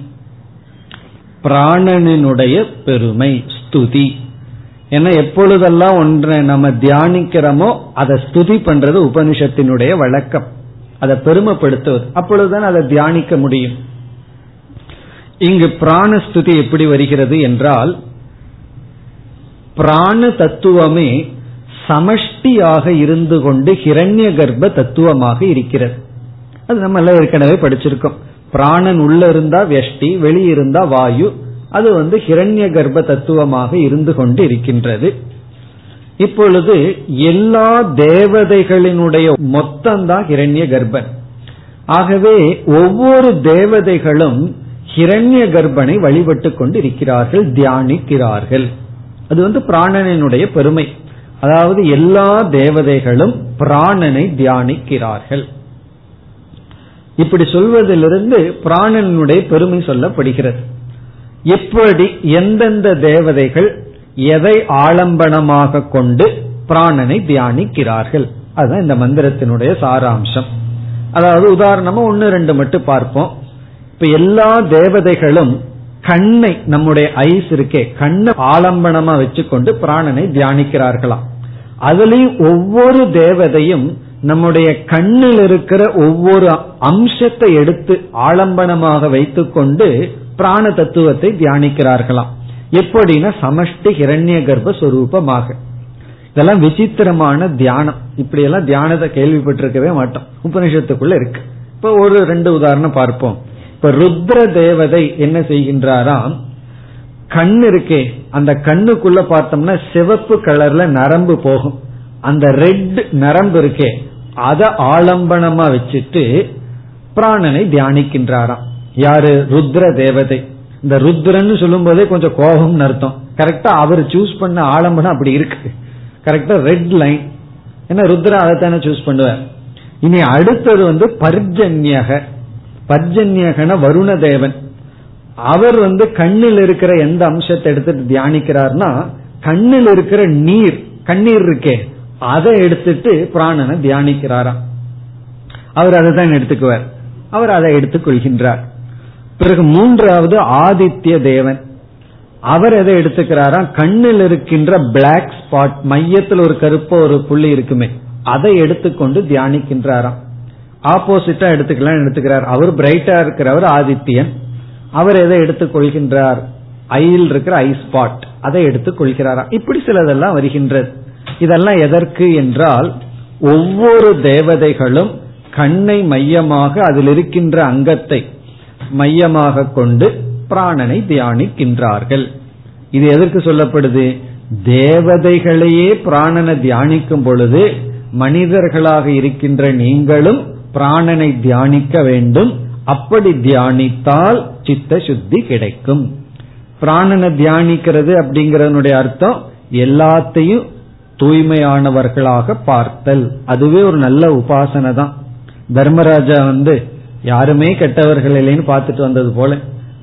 பிராணனினுடைய பெருமை ஸ்துதி. ஏன்னா எப்பொழுதெல்லாம் ஒன்றை நம்ம தியானிக்கிறோமோ அதை ஸ்துதி பண்றது உபனிஷத்தினுடைய வழக்கம். அதை பெருமைப்படுத்துவது. அப்பொழுதுதான் அதை தியானிக்க முடியும். இங்கு பிராணஸ்துதி எப்படி வருகிறது என்றால் பிராண தத்துவமே சமஷ்டியாக இருந்து கொண்டு ஹிரண்ய கர்ப்ப தத்துவமாக இருக்கிறது. அது நம்ம எல்லாம் ஏற்கனவே படிச்சிருக்கோம். பிராணன் உள்ள இருந்தா வெஷ்டி வெளியிருந்தா வாயு. அது வந்து ஹிரண்ய கர்ப்ப தத்துவமாக இருந்து கொண்டு இருக்கின்றது. இப்பொழுது எல்லா தேவதைகளினுடைய மொத்தம்தான் ஹிரண்ய கர்ப்பன் ஆகவே ஒவ்வொரு தேவதைகளும் ஹிரண்ய கர்ப்பனை வழிபட்டு கொண்டு இருக்கிறார்கள் தியானிக்கிறார்கள். அது வந்து பிராணனினுடைய பெருமை. அதாவது எல்லா தேவதைகளும் பிராணனை தியானிக்கிறார்கள். இப்படி சொல்வதிலிருந்து பிராணனுடைய பெருமை சொல்லப்படுகிறது. எப்படி எந்தெந்த தேவதைகள் எதை ஆலம்பனமாக கொண்டு பிராணனை தியானிக்கிறார்கள்? அதுதான் இந்த மந்திரத்தினுடைய சாராம்சம். அதாவது உதாரணமா ஒன்னு ரெண்டு மட்டும் பார்ப்போம். இப்ப எல்லா தேவதைகளும் கண்ணை நம்முடைய ஐஸ் இருக்கே கண்ணை ஆலம்பனமா வச்சுக்கொண்டு பிராணனை தியானிக்கிறார்களாம் அதுலயும் ஒவ்வொரு தேவதையும் நம்முடைய கண்ணில் இருக்கிற ஒவ்வொரு அம்சத்தை எடுத்து ஆலம்பனமாக வைத்துக்கொண்டு பிராண தத்துவத்தை தியானிக்கிறார்களாம் எப்படின்னா சமஷ்டி ஹிரண்ய கர்ப்பஸ்வரூபமாக இதெல்லாம் விசித்திரமான தியானம். இப்படி எல்லாம் தியானத்தை கேள்விப்பட்டிருக்கவே மாட்டோம். உபனிஷத்துக்குள்ள இருக்கு. இப்ப ஒரு ரெண்டு உதாரணம் பார்ப்போம். இப்ப ருத்ர தேவதை என்ன செய்கின்றாராம்? கண் இருக்கே. அந்த கண்ணுக்குள்ள பார்த்தோம்னா சிவப்பு கலர்ல நரம்பு போகும். அந்த ரெட் நரம்பு இருக்கே. அத ஆலம்பனமா வச்சுட்டு பிராணனை தியானிக்கின்றாராம். யாரு? ருத்ர தேவதை. இந்த ருத்ரன்னு சொல்லும் போதே கொஞ்சம் கோபம்னு அர்த்தம். கரெக்டா அவர் சூஸ் பண்ண ஆலம்பனம் அப்படி இருக்கு. கரெக்டா ரெட் லைன் ஏன்னா ருத்ரா அதைத்தானே சூஸ் பண்ணுவார். இனி அடுத்தது வந்து பர்ஜன்யக. பர்ஜன்யகன வருண தேவன் அவர் வந்து கண்ணில் இருக்கிற எந்த அம்சத்தை எடுத்துட்டு தியானிக்கிறார்னா கண்ணில் இருக்கிற நீர் கண்ணீர் இருக்கே அதை எடுத்துட்டு பிராணனை தியானிக்கிறாராம். அவர் அதை தான் எடுத்துக்குவார். அவர் அதை எடுத்துக் கொள்கின்றார். பிறகு மூன்றாவது ஆதித்ய தேவன். அவர் எதை எடுத்துக்கிறாராம்? கண்ணில் இருக்கின்ற பிளாக் ஸ்பாட் மையத்தில் ஒரு கருப்ப ஒரு புள்ளி இருக்குமே அதை எடுத்துக்கொண்டு தியானிக்கின்றாராம். ஆப்போசிட்டா எடுத்துக்கலாம் எடுத்துக்கிறார். அவர் பிரைட்டா இருக்கிறவர் ஆதித்யன். அவர் எதை எடுத்துக் கொள்கின்றார்? ஐயில் இருக்கிற ஐ ஸ்பாட். அதை எடுத்துக் கொள்கிறாரா? இப்படி சிலதெல்லாம் வருகின்றது. இதெல்லாம் எதற்கு என்றால் ஒவ்வொரு தேவதைகளும் கண்ணை மையமாக அதில் இருக்கின்ற அங்கத்தை மையமாக கொண்டு பிராணனை தியானிக்கின்றார்கள். இது எதற்கு சொல்லப்படுது? தேவதைகளையே பிராணனை தியானிக்கும் பொழுது மனிதர்களாக இருக்கின்ற நீங்களும் பிராணனை தியானிக்க வேண்டும். அப்படி தியானித்தால் சித்த சுத்தி கிடைக்கும். பிராணனை தியானிக்கிறது அப்படிங்கறதனுடைய அர்த்தம் எல்லாத்தையும் தூய்மையானவர்களாக பார்த்தல். அதுவே ஒரு நல்ல உபாசனை தான். தர்மராஜா வந்து யாருமே கெட்டவர்கள் இல்லைன்னு பார்த்துட்டு வந்தது போல.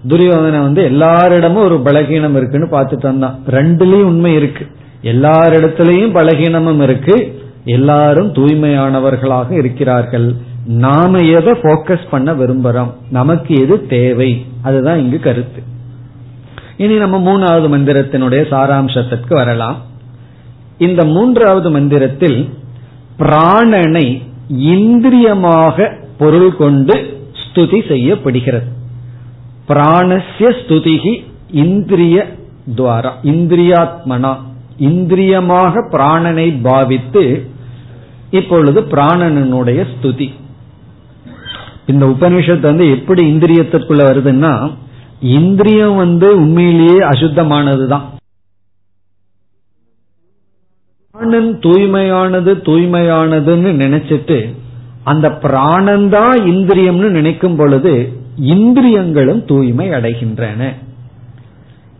துரியோதனை வந்து எல்லாரிடமும் ஒரு பலகீனம் இருக்குன்னு பார்த்துட்டு வந்தான். ரெண்டுலயும் உண்மை இருக்கு. எல்லாரிடத்திலையும் பலகீனமும் இருக்கு. எல்லாரும் தூய்மையானவர்களாக இருக்கிறார்கள். நாம எதை போக்கஸ் பண்ண விரும்புறோம்? நமக்கு எது தேவை? அதுதான் இங்கு கருத்து. இனி நம்ம மூணாவது மந்திரத்தினுடைய சாராம்சத்திற்கு வரலாம். இந்த மூன்றாவது மந்திரத்தில் பிராணனை இந்திரியமாக பொருள் கொண்டு ஸ்துதி செய்யப்படுகிறது. பிராணசிய ஸ்துதிகி இந்திரிய துவாரா இந்திரியாத்மனா. இந்திரியமாக பிராணனை பாவித்து இப்பொழுது பிராணனுடைய ஸ்துதி. இந்த உபனிஷத்து வந்து எப்படி இந்திரியத்திற்குள்ள வருதுன்னா இந்திரியம் வந்து உண்மையிலேயே அசுத்தமானதுதான். பிராணன் தூய்மையானது தூய்மையானதுன்னு நினைச்சிட்டு அந்த பிராணந்தான் இந்திரியம்னு நினைக்கும் பொழுது இந்திரியங்களும் தூய்மை அடைகின்றன.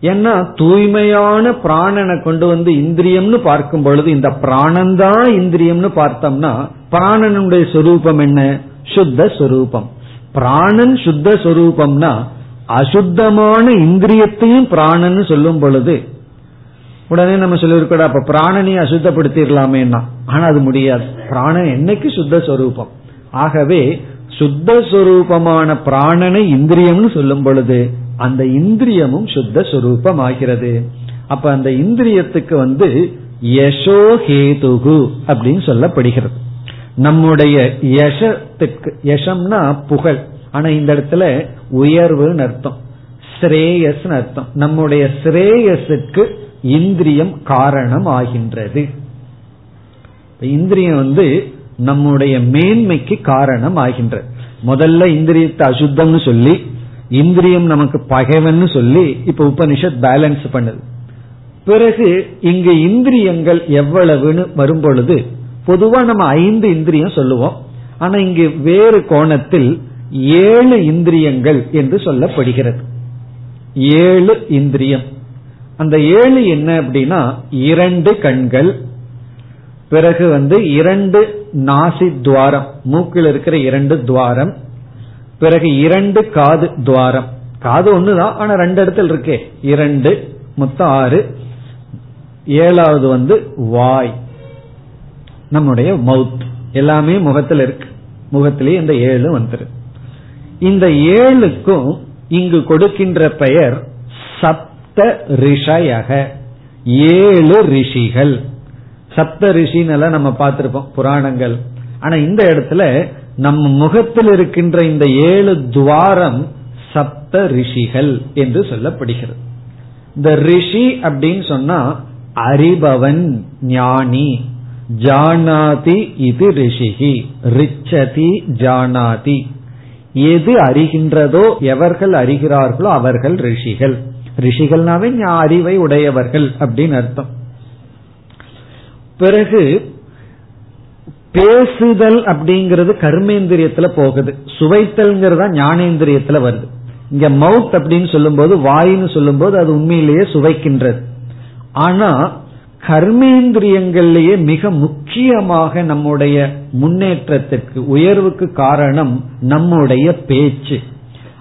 ஏன்னா தூய்மையான பிராணனை கொண்டு வந்து இந்திரியம்னு பார்க்கும் பொழுது இந்த பிராணந்தான் இந்திரியம்னு பார்த்தோம்னா பிராணனுடைய சொரூபம் என்ன? சுத்த சொரூபம். பிராணன் சுத்த சொரூபம்னா அசுத்தமான இந்திரியத்தையும் பிராணன் சொல்லும் பொழுது உடனே நம்ம சொல்லிருக்கூட அப்ப பிராணனையும் அசுத்தப்படுத்திடலாமேன்னா. ஆனா அது முடியாது. பிராணன் என்னைக்கு சுத்த சொரூபம்? ஆகவே சுத்த சொரூபமான பிராணனை இந்திரியம்னு சொல்லும் பொழுது அந்த இந்திரியமும் சுத்த சொரூபம் ஆகிறது அப்ப அந்த இந்திரியத்துக்கு வந்து யசோஹேதுகு அப்படின்னு சொல்லப்படுகிறது. நம்முடைய யசத்துக்கு யசம்னா புகழ். ஆனா இந்த இடத்துல உயர்வுன்னு அர்த்தம். ஸ்ரேயஸ் அர்த்தம். நம்முடைய ஸ்ரேயஸுக்கு இந்திரியம் காரணம் ஆகின்றது. இந்திரியம் வந்து நம்முடைய மேன்மைக்கு காரணம் ஆகின்றது முதல்ல இந்திரியத்தை அசுத்தம்னு சொல்லி இந்திரியம் நமக்கு பகைவன் சொல்லி இப்ப உபனிஷத் பேலன்ஸ் பண்ணுது. பிறகு இங்கு இந்திரியங்கள் எவ்வளவுன்னு வரும்பொழுது பொதுவா நம்ம ஐந்து இந்திரியம் சொல்லுவோம். ஆனா இங்கு வேறு கோணத்தில் ஏழு இந்திரியங்கள் என்று சொல்லப்படுகிறது. ஏழு இந்திரியம். அந்த ஏழு என்ன அப்படின்னா இரண்டு கண்கள் பிறகு வந்து இரண்டு நாசி துவாரம் மூக்கில் இருக்கிற இரண்டு துவாரம் பிறகு இரண்டு காது துவாரம். காது ஒண்ணுதான் ஆனா ரெண்டு இடத்துல இருக்கே. இரண்டு மொத்தம் ஆறு. ஏழாவது வந்து வாய். நம்முடைய மவுத். எல்லாமே முகத்தில் இருக்கு. முகத்திலேயே இந்த ஏழு வந்துரு. இந்த ஏழுக்கும் இங்கு கொடுக்கின்ற பெயர் சப்த ரிஷயக. ஏழு ரிஷிகள். சப்த ரிஷின்னு நம்ம பார்த்திருப்போம் புராணங்கள். ஆனா இந்த இடத்துல நம்ம முகத்தில் இருக்கின்ற இந்த ஏழு துவாரம் சப்த ரிஷிகள் என்று சொல்லப்படுகிறது. இந்த ரிஷி அப்படின்னு சொன்னா அறிபவன் ஞானி. ஜானாதி இது ரிஷிகி ரிச்சதி ஜானாதி. எது அறிகின்றதோ எவர்கள் அறிகிறார்களோ அவர்கள் ரிஷிகள். ரிஷிகள்னாவே அறிவை உடையவர்கள் அப்படின்னு அர்த்தம். பிறகு பேசுதல் அப்படிங்கிறது கர்மேந்திரியத்துல போகுது. சுவைத்தல்ங்கிறது ஞானேந்திரியத்துல வருது. இங்க மவுத் அப்படின்னு சொல்லும்போது வாயின்னு சொல்லும்போது அது உண்மையிலேயே சுவைக்கின்றது. ஆனா கர்மேந்திரியங்கள்லேயே மிக முக்கியமாக நம்முடைய முன்னேற்றத்திற்கு உயர்வுக்கு காரணம் நம்முடைய பேச்சு.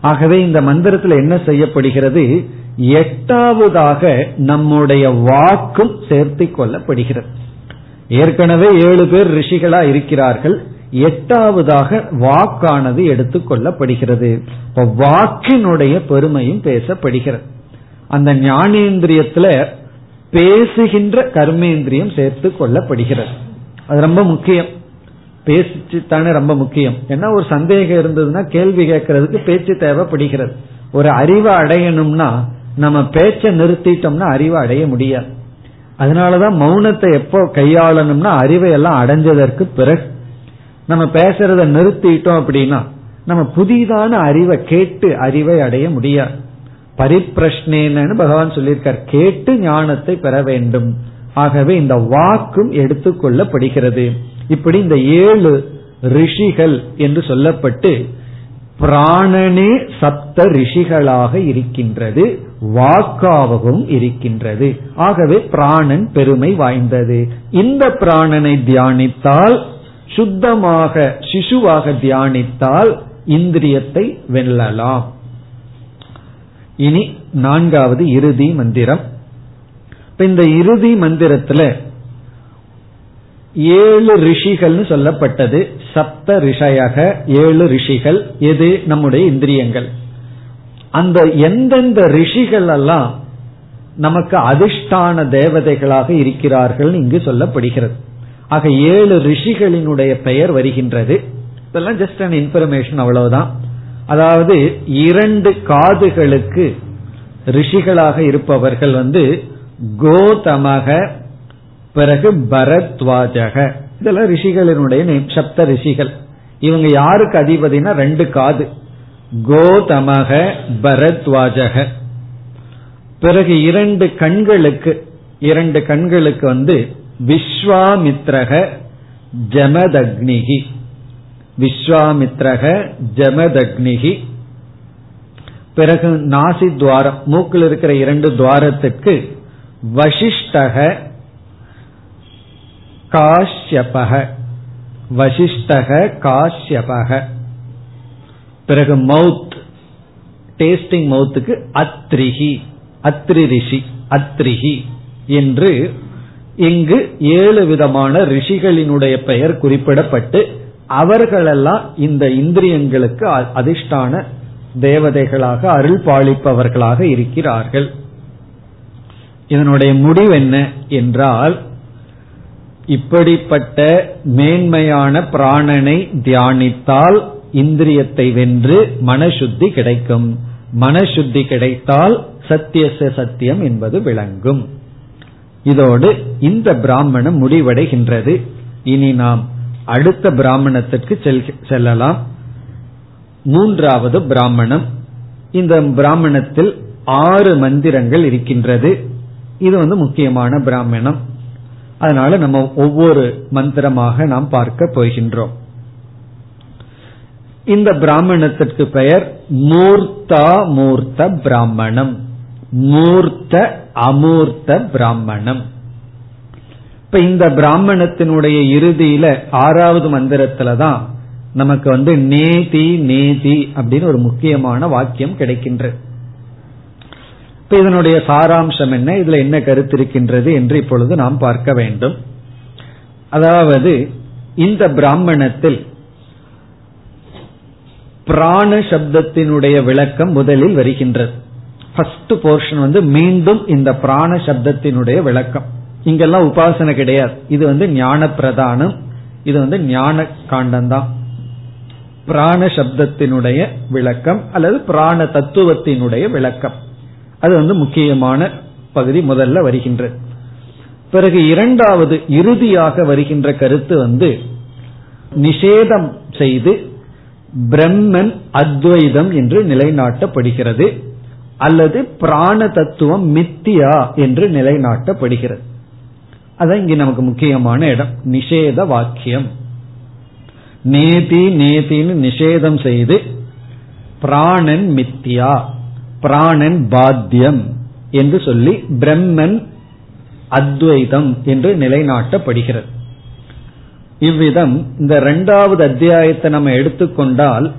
ஆகவே இந்த மந்திரத்தில் என்ன செய்யப்படுகிறது? எட்டாவதாக நம்முடைய வாக்கும் சேர்த்து கொள்ளப்படுகிறது. ஏற்கனவே ஏழு பேர் ரிஷிகளா இருக்கிறார்கள். எட்டாவதாக வாக்கானது எடுத்துக்கொள்ளப்படுகிறது வாக்கினுடைய பெருமையும் பேசப்படுகிறது. அந்த ஞானேந்திரியத்துல பேசுகின்ற கர்மேந்திரியம் சேர்த்து கொள்ளப்படுகிறது. அது ரொம்ப முக்கியம். பேச்சு தானே ரொம்ப முக்கியம். ஏன்னா ஒரு சந்தேகம் இருந்ததுன்னா கேள்வி கேட்கறதுக்கு பேச்சு தேவைப்படுகிறது. ஒரு அறிவை அடையணும்னா நம்ம பேச்சை நிறுத்திட்டோம்னா அறிவை அடைய முடியாது. அதனாலதான் மௌனத்தை எப்போ கையாளணும்னா அறிவை எல்லாம் அடைஞ்சதற்கு பிறகு நம்ம பேசுறத நிறுத்திட்டோம் அப்படின்னா நம்ம புதிதான அறிவை கேட்டு அறிவை அடைய முடியாது. பரிப்பிரஷ்னேன்னு பகவான் சொல்லியிருக்கார். கேட்டு ஞானத்தை பெற வேண்டும். ஆகவே இந்த வாக்கும் எடுத்துக்கொள்ளப்படுகிறது இப்படி இந்த ஏழு ரிஷிகள் என்று சொல்லப்பட்டு பிராணனே சப்த ரிஷிகளாக இருக்கின்றது வாக்காகவும் இருக்கின்றது. ஆகவே பிராணன் பெருமை வாய்ந்தது. இந்த பிராணனை தியானித்தால் சுத்தமாக சிசுவாக தியானித்தால் இந்திரியத்தை வெல்லலாம். இனி நான்காவது இறுதி மந்திரம். இப்ப இந்த இறுதி மந்திரத்துல ஏழு ரிஷிகள்னு சொல்லப்பட்டது. சப்த ரிஷயக ஏழு ரிஷிகள். எது? நம்முடைய இந்திரியங்கள். அந்த எந்தெந்த ரிஷிகள் எல்லாம் நமக்கு அதிர்ஷ்டான தேவதைகளாக இருக்கிறார்கள் இங்கு சொல்லப்படுகிறது. ஆக ஏழு ரிஷிகளினுடைய பெயர் வருகின்றது. இதெல்லாம் ஜஸ்ட் அன் இன்ஃபர்மேஷன் அவ்வளவுதான். அதாவது இரண்டு காதுகளுக்கு ரிஷிகளாக இருப்பவர்கள் வந்து கோதமக பிறகு பரத்வாஜக. இதெல்லாம் ரிஷிகளினுடைய நேம் சப்த ரிஷிகள். இவங்க யாருக்கு அதிபதினா ரெண்டு காது. கோதமக பரத்வாஜக. பிறகு இரண்டு கண்களுக்கு இரண்டு கண்களுக்கு வந்து விஸ்வாமித்ரக ஜமதக்னிகி. விஸ்வாமித்ரக ஜமதக்னிகி பிறகு நாசி துவாரம் மூக்கில் இருக்கிற இரண்டு துவாரத்திற்கு வசிஷ்டக காஷ்யபக வசிஷ்டக காஷ்யபக. பிறகு மவுத் டேஸ்டிங் மவுத்துக்கு அத்ரிஹி அத்ரி ரிஷி அத்ரிஹி என்று இங்கு ஏழு விதமான ரிஷிகளினுடைய பெயர் குறிப்பிடப்பட்டு அவர்களெல்லாம் இந்த இந்திரியங்களுக்கு அதிர்ஷ்டான தேவதைகளாக அருள் பாலிப்பவர்களாக இருக்கிறார்கள். இதனுடைய முடிவு என்ன என்றால் இப்படிப்பட்ட மேன்மையான பிராணனை தியானித்தால் இந்திரியத்தை வென்று மனசுத்தி கிடைக்கும். மனசுத்தி கிடைத்தால் சத்தியச சத்தியம் என்பது விளங்கும். இதோடு இந்த பிராமணம் முடிவடைகின்றது. இனி நாம் அடுத்த பிராமணத்திற்கு செல்லலாம். மூன்றாவது பிராமணம். இந்த பிராமணத்தில் ஆறு மந்திரங்கள் இருக்கின்றது. இது வந்து முக்கியமான பிராமணம். அதனால நம்ம ஒவ்வொரு மந்திரமாக நாம் பார்க்க போகின்றோம். இந்த பிராமணத்திற்கு பெயர் மூர்த்தா மூர்த்த பிராமணம். மூர்த்த அமூர்த்த பிராமணம். இப்ப இந்த பிராமணத்தினுடைய இறுதியில ஆறாவது மந்திரத்துல தான் நமக்கு வந்து நேதி நேதி அப்படின்னு ஒரு முக்கியமான வாக்கியம் கிடைக்கின்றது இப்ப இதனுடைய சாராம்சம் என்ன? இதுல என்ன கருத்து இருக்கின்றது என்று இப்பொழுது நாம் பார்க்க வேண்டும். அதாவது இந்த பிராமணத்தில் பிராண சப்தத்தினுடைய விளக்கம் முதலில் வருகின்றது. ஃபர்ஸ்ட் போர்ஷன் வந்து மீண்டும் இந்த பிராண சப்தத்தினுடைய விளக்கம். இங்கெல்லாம் உபாசனை கிடையாது. இது வந்து ஞான பிரதானம் இது வந்து ஞான காண்டம் தான் பிராண சப்தத்தினுடைய விளக்கம் அல்லது பிராண தத்துவத்தினுடைய விளக்கம். அது வந்து முக்கியமான பகுதி முதல்ல வருகின்றது. பிறகு இரண்டாவது இறுதியாக வருகின்ற கருத்து வந்து நிஷேதம் செய்து பிரம்மன் அத்வைதம் என்று நிலைநாட்டப்படுகிறது. அல்லது பிராண தத்துவம் மித்தியா என்று நிலைநாட்டப்படுகிறது. அதான் இங்க நமக்கு முக்கியமான இடம். நிஷேத வாக்கியம். நேதி நேதின்னு நிஷேதம் செய்து பிராணன் மித்தியா பிராணன் பாத்தியம் என்று சொல்லி பிரம்மன் அத்வைதம் என்று நிலைநாட்டப்படுகிறது. இவ்விதம் இந்த இரண்டாவது அத்தியாயத்தை நம்ம எடுத்துக்கொண்டால்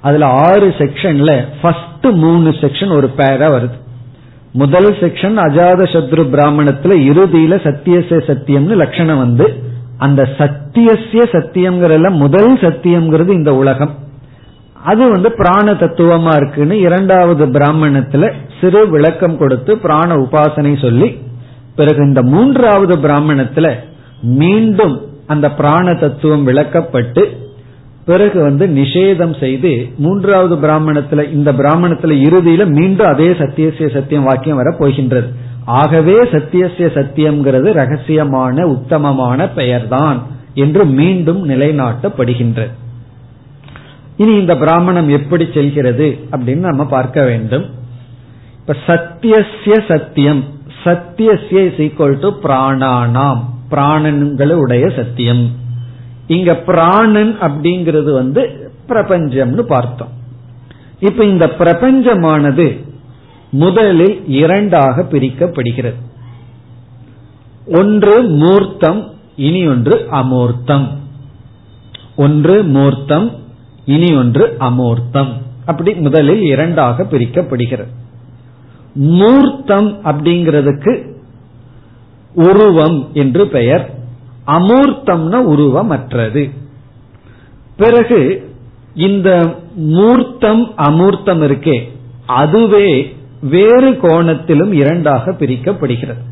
அதுல ஆறு செக்ஷன்ல ஃபர்ஸ்ட் மூணு செக்ஷன் ஒரு பேரா வருது. முதல் செக்ஷன் அஜாத சத்ரு பிராமணத்துல இறுதியில சத்தியசே சத்தியம்னு லட்சணம் வந்து அந்த சத்தியசிய சத்தியம்ங்கிறதுல முதல் சத்தியம்ங்கிறது இந்த உலகம். அது வந்து பிராண தத்துவமா இருக்குன்னு இரண்டாவது பிராமணத்துல சிறு விளக்கம் கொடுத்து பிராண உபாசனை சொல்லி பிறகு இந்த மூன்றாவது பிராமணத்துல மீண்டும் அந்த பிராண தத்துவம் விளக்கப்பட்டு பிறகு வந்து நிஷேதம் செய்து மூன்றாவது பிராமணத்துல இந்த பிராமணத்துல இறுதியில மீண்டும் அதே சத்தியசிய சத்தியம் வாக்கியம் வர போகின்றது. ஆகவே சத்தியசிய சத்தியம்ங்கிறது ரகசியமான உத்தமமான பெயர்தான் என்று மீண்டும் நிலைநாட்டப்படுகின்றது. இனி இந்த பிராமணம் எப்படி செல்கிறது அப்படின்னு நம்ம பார்க்க வேண்டும். இப்ப சத்தியசிய சத்தியம் சத்தியசிய இஸ் ஈக்வல் டு பிராணானாம் பிராணன்களுடைய சத்தியம். இங்க பிராணன் அப்படிங்கிறது வந்து பிரபஞ்சம்னு பார்த்தோம். இப்ப இந்த பிரபஞ்சமானது முதலில் இரண்டாக பிரிக்கப்படுகிறது. ஒன்று மூர்த்தம் இனி ஒன்று அமூர்த்தம். ஒன்று மூர்த்தம் இனி ஒன்று அமூர்த்தம். அப்படி முதலில் இரண்டாக பிரிக்கப்படுகிறது. மூர்த்தம் அப்படிங்கிறதுக்கு உருவம் என்று பெயர். அமூர்த்தம்னா உருவமற்றது. பிறகு இந்த மூர்த்தம் அமூர்த்தம் இருக்கே அதுவே வேறு கோணத்திலும் இரண்டாக பிரிக்கப்படுகிறது.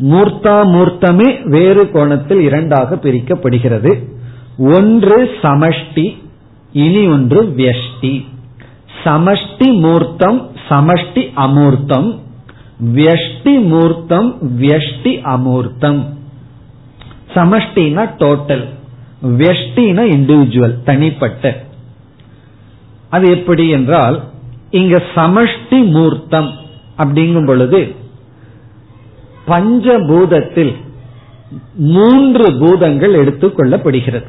மூர்த்தா மூர்த்தமே வேறு கோணத்தில் இரண்டாக பிரிக்கப்படுகிறது. ஒன்று சமஷ்டி இனி ஒன்று வியஷ்டி. சமஷ்டி மூர்த்தம் சமஷ்டி அமூர்த்தம் வியஷ்டி மூர்த்தம் வியஷ்டி அமூர்த்தம். சமஷ்டினா டோட்டல் வெஷ்டினா இண்டிவிஜுவல் தனிப்பட்ட. அது எப்படி என்றால் இங்க சமஷ்டி மூர்த்தம் அப்படிங்கும் பொழுது பஞ்சபூதத்தில் மூன்று பூதங்கள் எடுத்துக்கொள்ளப்படுகிறது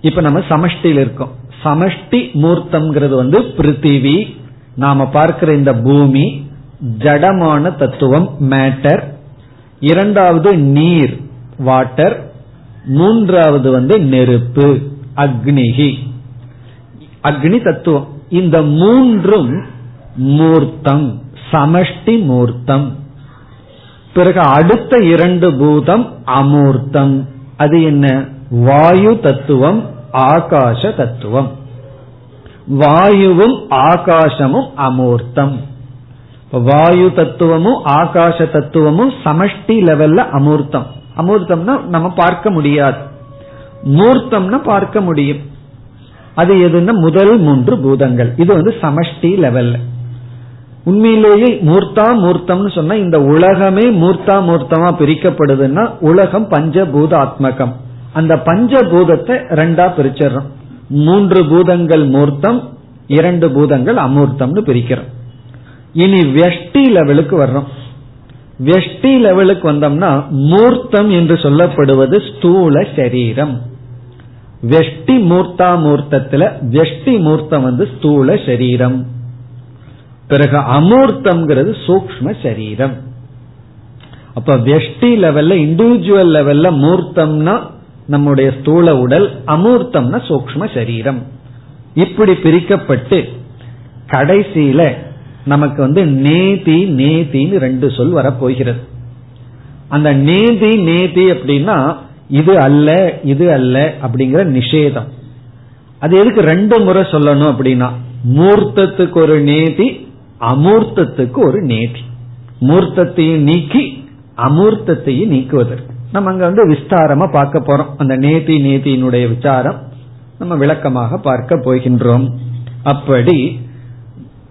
இப்ப நம்ம சமஷ்டியில் இருக்கோம். சமஷ்டி மூர்த்தம்ங்கிறது வந்து பிருத்திவி நாம பார்க்கிற இந்த பூமி ஜடமான தத்துவம் மேட்டர் இரண்டாவது நீர் வாட்டர் மூன்றாவது வந்து நெருப்பு அக்னிகி அக்னி தத்துவம். இந்த மூன்றும் மூர்த்தம் சமஷ்டி மூர்த்தம். பிறகு அடுத்த இரண்டு பூதம் அமூர்த்தம். அது என்ன? வாயு தத்துவம் ஆகாச தத்துவம். வாயுவும் ஆகாசமும் அமூர்த்தம். வாயு தத்துவமும் ஆகாச தத்துவமும் சமஷ்டி லெவல்ல அமூர்த்தம். அமூர்த்தம்னா நம்ம பார்க்க முடியாது. மூர்த்தம்னா பார்க்க முடியும். அது எதுன்னா முதல் மூன்று பூதங்கள். இது வந்து சமஷ்டி லெவல்ல உண்மையிலேயே மூர்த்தா மூர்த்தம்னு சொன்னா இந்த உலகமே மூர்த்தா மூர்த்தமா பிரிக்கப்படுதுன்னா உலகம் பஞ்சபூத ஆத்மகம் அந்த பஞ்சபூதத்தை ரெண்டா பிரிச்சிடறோம். மூன்று பூதங்கள் மூர்த்தம் இரண்டு பூதங்கள் அமூர்த்தம்னு பிரிக்கிறோம். இனி வெஷ்டி லெவலுக்கு வர்றோம். வெஷ்டி லெவலுக்கு வந்தோம்னா மூர்த்தம் என்று சொல்லப்படுவது ஸ்தூல சரீரம். வெஷ்டி மூர்த்தா மூர்த்தத்துல வெஷ்டி மூர்த்தம் வந்து ஸ்தூல சரீரம். பிறகு அமூர்த்தம்ங்கிறது சூக்ம சரீரம். அப்ப வெஷ்டி லெவல்ல இண்டிவிஜுவல் லெவல்ல மூர்த்தம்னா நம்முடைய ஸ்தூல உடல் அமூர்த்தம்னா சூக்ம சரீரம். இப்படி பிரிக்கப்பட்டு கடைசியில நமக்கு வந்து நேதி நேதின்னு ரெண்டு சொல் வரப்போகிறது. அந்த நேதி நேதி அப்படின்னா இது அல்ல இது அல்ல அப்படிங்கிற நிஷேதம். அது எதுக்கு ரெண்டு முறை சொல்லணும் அப்படின்னா மூர்த்தத்துக்கு ஒரு நேதி அமூர்த்தத்துக்கு ஒரு நேதி. மூர்த்தத்தையும் நீக்கி அமூர்த்தத்தையும் நீக்குவதற்கு. நம்ம அங்க வந்து விஸ்தாரமா பார்க்க போறோம். அந்த நேதி நேதியினுடைய விசாரம் நம்ம விளக்கமாக பார்க்க போகின்றோம். அப்படி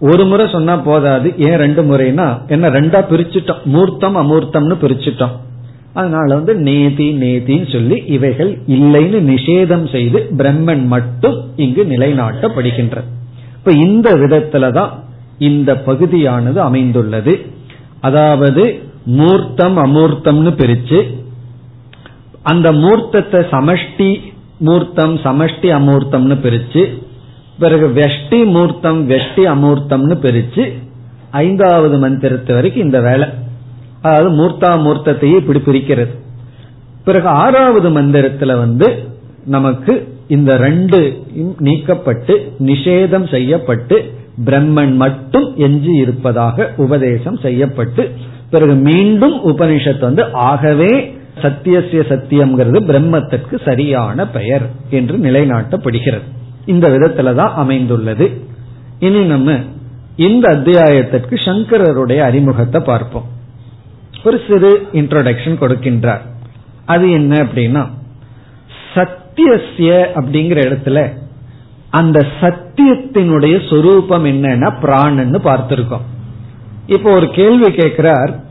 ஒரு முறை சொன்னா போதாது. ஏன் ரெண்டு முறைனா என்ன ரெண்டா பிரிச்சுட்டோம். மூர்த்தம் அமூர்த்தம்னு பிரிச்சுட்டோம். அதனால வந்து நேதி நேதின்னு சொல்லி இவைகள் இல்லைன்னு நிஷேதம் செய்து பிரம்மன் மட்டும் இங்கு நிலைநாட்டப்படுகின்ற இப்ப இந்த விதத்துலதான் இந்த பகுதியானது அமைந்துள்ளது. அதாவது மூர்த்தம் அமூர்த்தம்னு பிரிச்சு அந்த மூர்த்தத்தை சமஷ்டி மூர்த்தம் சமஷ்டி அமூர்த்தம்னு பிரிச்சு பிறகு வெஷ்டி மூர்த்தம் வெஷ்டி அமூர்த்தம்னு பிரிச்சு ஐந்தாவது மந்திரத்து வரைக்கும் இந்த வேலை. அதாவது மூர்த்தா மூர்த்தத்தையே இப்படி பிரிக்கிறது. பிறகு ஆறாவது மந்திரத்துல வந்து நமக்கு இந்த ரெண்டு நீக்கப்பட்டு நிஷேதம் செய்யப்பட்டு பிரம்மன் மட்டும் எஞ்சி இருப்பதாக உபதேசம் செய்யப்பட்டு பிறகு மீண்டும் உபனிஷத்து வந்து ஆகவே சத்தியசிய சத்தியம்ங்கிறது பிரம்மத்திற்கு சரியான பெயர் என்று நிலைநாட்டப்படுகிறது. இந்த விதத்துலதான் அமைந்துள்ளது. இனி நம்ம இந்த அத்தியாயத்திற்கு சங்கரருடைய அறிமுகத்தை பார்ப்போம். ஒரு சிறு இன்ட்ரோடக்ஷன் கொடுக்கின்றார். அது என்ன அப்படின்னா சத்தியசிய அப்படிங்கிற இடத்துல அந்த சத்தியத்தினுடைய சொரூபம் என்னன்னா பிராணன்னு பார்த்திருக்கோம். இப்போ ஒரு கேள்வி கேட்கிறார்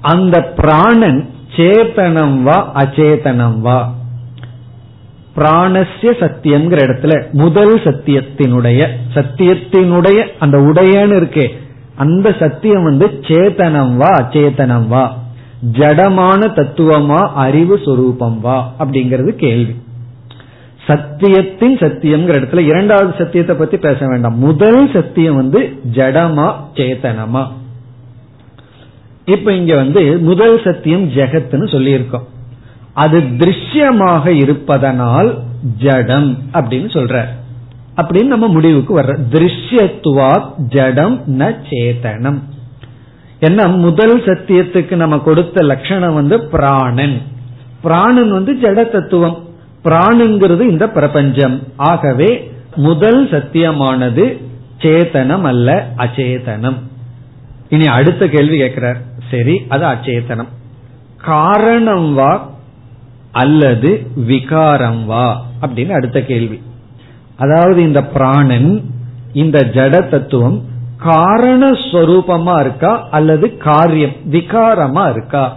அந்த பிராணன் சேத்தனம் வா அச்சேதனம் வா? பிராணசிய சத்தியம்ங்கிற இடத்துல முதல் சத்தியத்தினுடைய சத்தியத்தினுடைய அந்த உடையன்னு இருக்கே அந்த சத்தியம் வந்து சேத்தனம் வா அச்சேதனம் வா ஜடமான தத்துவமா அறிவு சொரூபம் வா அப்படிங்கிறது கேள்வி. சத்தியத்தின் சத்தியம்ங்கிற இடத்துல இரண்டாவது சத்தியத்தை பத்தி பேச வேண்டாம். முதல் சத்தியம் வந்து ஜடமா சேத்தனமா. இப்ப இங்க வந்து முதல் சத்தியம் ஜெகத்னு சொல்லியிருக்கோம். அது திருஷ்யமாக இருப்பதனால் ஜடம் அப்படின்னு சொல்ற அப்படின்னு நம்ம முடிவுக்கு வர்ற திருஷ்யத்துவா ஜடம் ந சேதனம் என்ன முதல் சத்தியத்துக்கு நம்ம கொடுத்த லட்சணம் வந்து பிராணன். பிராணன் வந்து ஜட தத்துவம் பிராணுங்கிறது இந்த பிரபஞ்சம். ஆகவே முதல் சத்தியமானது சேதனம் அல்ல அச்சேதனம் இனி அடுத்த கேள்வி கேட்கிறார். சரி அது அச்சேதனம் காரணம் வா அல்லது விகாரம் வா அப்படின்னு அடுத்த கேள்வி. அதாவது இந்த பிராணன் இந்த ஜட தத்துவம் காரணஸ்வரூபமா இருக்கா அல்லது காரியம் விகாரமா இருக்கா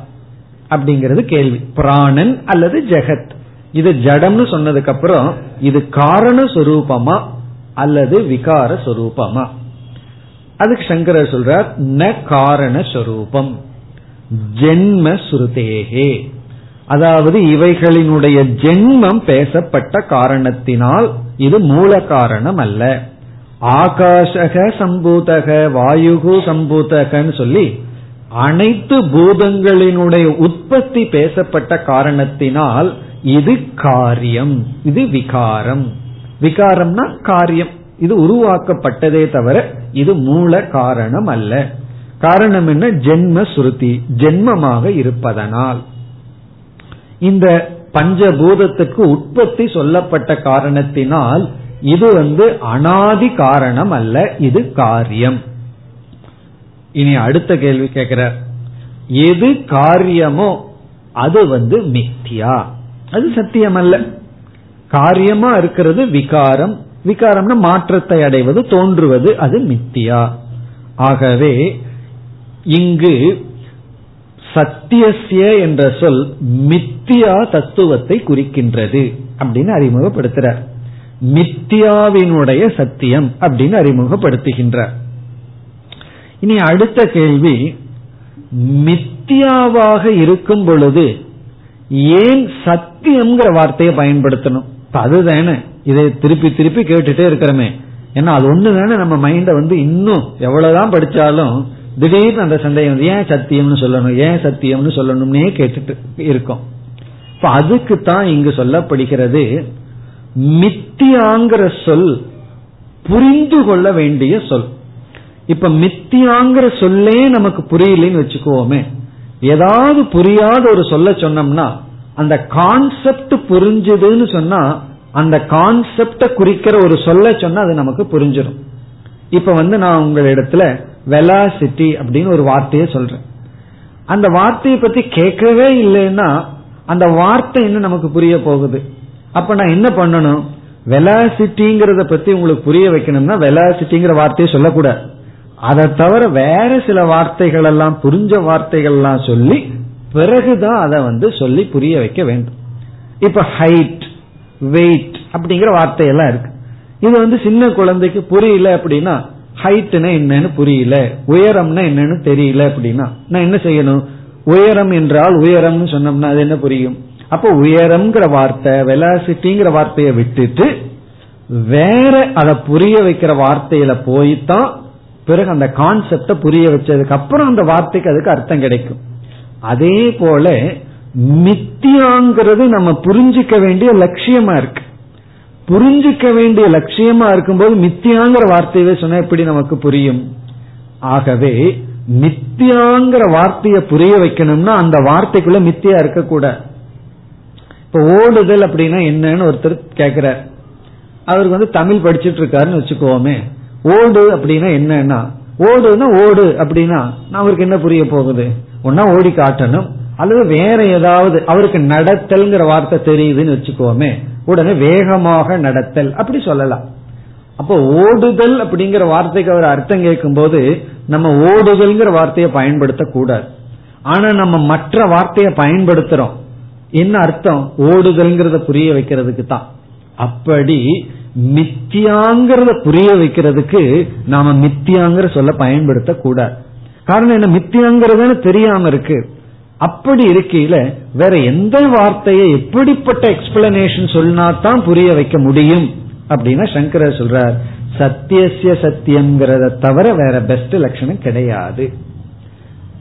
அப்படிங்கிறது கேள்வி. பிராணன் அல்லது ஜெகத். இது ஜடம்னு சொன்னதுக்கு அப்புறம் இது காரண சொரூபமா அல்லது விகார சொரூபமா? அதுக்கு சங்கரர் சொல்றார் ந காரண சொரூபம் ஜென்ம சுருதேகே. அதாவது இவைகளினுடைய ஜென்மம் பேசப்பட்ட காரணத்தினால் இது மூல காரணம் அல்ல ஆகாஷக சம்பூதக வாயுகு சம்பூதகன்னு சொல்லி அனைத்து பூதங்களினுடைய உற்பத்தி பேசப்பட்ட காரணத்தினால் இது காரியம் இது விகாரம். விகாரம்னா காரியம். இது உருவாக்கப்பட்டதே தவிர இது மூல காரணம் அல்ல காரணம் என்ன? ஜென்ம சுருதி ஜென்மமாக இருப்பதனால். இந்த பஞ்சபூதத்துக்கு உற்பத்தி சொல்லப்பட்ட காரணத்தினால் இது வந்து அனாதி காரணம் அல்ல இது காரியம். இனி அடுத்த கேள்வி கேட்கிறார். எது காரியமோ அது வந்து மித்தியா. அது சத்தியம் அல்ல காரியமா இருக்கிறது விகாரம். விகாரம்னா மாற்றத்தை அடைவது தோன்றுவது அது மித்தியா. ஆகவே இங்கு சத்தியசிய என்ற சொல் மித்தியா தத்துவத்தை குறிக்கின்றது அப்படின்னு அறிமுகப்படுத்துறார். மித்தியாவினுடைய சத்தியம் அப்படின்னு அறிமுகப்படுத்துகின்றார். இனி அடுத்த கேள்வி மித்தியாவாக இருக்கும் பொழுது ஏன் சத்தியம்ங்கிற வார்த்தையை பயன்படுத்தணும்? அதுதானே. இதை திருப்பி திருப்பி கேட்டுட்டே இருக்கிறோமே. ஏன்னா அது ஒண்ணு தானே நம்ம மைண்ட வந்து இன்னும் எவ்வளவுதான் படிச்சாலும் திடீர்னு அந்த சந்தேகம் வந்து ஏன் சத்தியம்னு சொல்லணும்? ஏன் சத்தியம்னு சொல்லணும்னே கேட்டுட்டு இருக்கோம். இப்ப அதுக்கு தான் இங்கு சொல்லப்படுகிறது மித்தியாங்கிற சொல் புரிந்து கொள்ள வேண்டிய சொல். இப்ப மித்தியாங்கிற சொல்லே நமக்கு புரியலன்னு வச்சுக்கோமே. ஏதாவது புரியாத ஒரு சொல்ல சொன்னோம்னா அந்த கான்செப்ட் புரிஞ்சுதுன்னு சொன்னா அந்த கான்செப்ட குறிக்கிற ஒரு சொல்ல சொன்னா அது நமக்கு புரிஞ்சிடும் இப்ப வந்து நான் உங்களிடத்துல வெலாசிட்டி அப்படின்னு ஒரு வார்த்தையை சொல்றேன். அந்த வார்த்தையை பத்தி கேட்கவே இல்லைன்னா அந்த வார்த்தை என்ன நமக்கு புரிய போகுது. அப்ப நான் என்ன பண்ணணும்? வெலாசிட்டிங்கிறத பத்தி உங்களுக்கு புரிய வைக்கணும்னா வெலாசிட்டிங்கிற வார்த்தையை சொல்லக்கூடாது. அதை தவிர வேற சில வார்த்தைகள் எல்லாம் புரிஞ்ச வார்த்தைகள் எல்லாம் சொல்லி பிறகுதான் அதை வந்து சொல்லி புரிய வைக்க வேண்டும். இப்ப ஹைட் வெயிட் அப்படிங்கிற வார்த்தையெல்லாம் இருக்கு. இது வந்து சின்ன குழந்தைக்கு புரியல அப்படின்னா ஹைட்னா என்னன்னு புரியல உயரம்னா என்னன்னு தெரியல அப்படின்னா நான் என்ன செய்யணும்? உயரம் என்றால் உயரம்னு சொன்னோம்னா அது என்ன புரியும்? அப்போ உயரம்ங்கிற வார்த்தை வெலாசிட்டிங்கிற வார்த்தையை விட்டுட்டு வேற அதை புரிய வைக்கிற வார்த்தையில போய்தான் பிறகு அந்த கான்செப்ட புரிய வச்சதுக்கு அப்புறம் அந்த வார்த்தைக்கு அதுக்கு அர்த்தம் கிடைக்கும். அதே போல மித்தியாங்கிறது நம்ம புரிஞ்சுக்க வேண்டிய லட்சியமா இருக்கு. புரிஞ்சுக்க வேண்டிய லட்சியமா இருக்கும்போது மித்தியாங்கிற வார்த்தையவே சொன்னா எப்படி நமக்கு புரியும்? ஆகவே மித்தியாங்கிற வார்த்தையை புரிய வைக்கணும்னா அந்த வார்த்தைக்குள்ள மித்தியா இருக்கக்கூடாது இப்ப ஓடுதல் அப்படின்னா என்னன்னு ஒருத்தர் கேக்குறார். அவருக்கு வந்து தமிழ் படிச்சிட்டு இருக்காருன்னு வச்சுக்கோமே. ஓடு அப்படின்னா என்னன்னா? ஓடுன்னா ஓடு அப்படின்னா அவருக்கு என்ன புரிய போகுது? ஒன்னா ஓடி காட்டணும் அல்லது வேற ஏதாவது அவருக்கு நடத்தல்ங்கிற வார்த்தை தெரியுதுன்னு வச்சுக்கோமே. உடனே வேகமாக நடத்தல். அப்படி சொல்லலாம். அப்போ ஓடுதல் அப்படிங்கிற வார்த்தைக்கு அவர் அர்த்தம் கேட்கும் போது நம்ம ஓடுதல்ங்கிற வார்த்தையை பயன்படுத்தக்கூடாது. ஆனா நம்ம மற்ற வார்த்தையை பயன்படுத்துறோம். என்ன அர்த்தம்? ஓடுதல்ங்கிறத புரிய வைக்கிறதுக்கு தான். அப்படி மித்தியாங்கிறத புரிய வைக்கிறதுக்கு நாம மித்தியாங்கிற சொல்ல பயன்படுத்தக்கூடாது. காரணம் என்ன? மித்தியாங்கிறதுன்னு தெரியாம இருக்கு. அப்படி இருக்கையில வேற எந்த வார்த்தையை எப்படிப்பட்ட எக்ஸ்பிளனேஷன் சொன்னா தான் புரிய வைக்க முடியும்? அப்படின்னா சங்கரர் சொல்றார். சத்தியசிய சத்தியம்ங்கிறத தவிர வேற பெஸ்ட் லட்சணம் கிடையாது.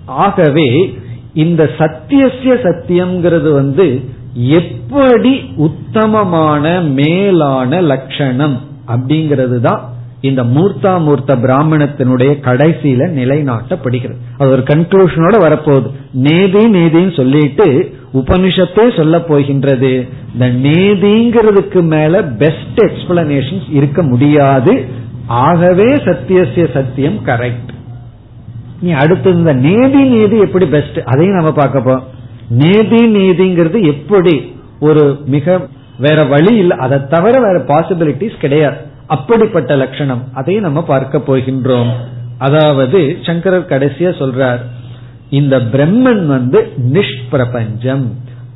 ஆகவே இந்த சத்தியசிய சத்தியம்ங்கிறது வந்து எப்படி உத்தமமான மேலான லட்சணம் அப்படிங்கிறது தான் இந்த மூர்த்தா மூர்த்த பிராமணத்தினுடைய கடைசியில நிலைநாட்டப்படுகிறது. அது ஒரு கன்க்ளூஷனோட வரப்போகுது. நேதி நேதின்னு சொல்லிட்டு உபனிஷத்தே சொல்ல போகின்றது. இந்த நேதிங்கிறதுக்கு மேல பெஸ்ட் எக்ஸ்பிளனேஷன் இருக்க முடியாது. ஆகவே சத்தியசிய சத்தியம் கரெக்ட் நீ அடுத்து இந்த நேதி நீதி எப்படி பெஸ்ட் அதையும் நம்ம பார்க்கப்போம் நேதி நீதிங்கிறது எப்படி? ஒரு மிக வேற வழி இல்லை. அதை தவிர வேற பாசிபிலிட்டிஸ் கிடையாது. அப்படிப்பட்ட லட்சணம். அதையும் நம்ம பார்க்க போகின்றோம். அதாவது சங்கரர் கடைசியா சொல்றார் இந்த பிரம்மன் வந்து நிஷ்பிரபஞ்சம்.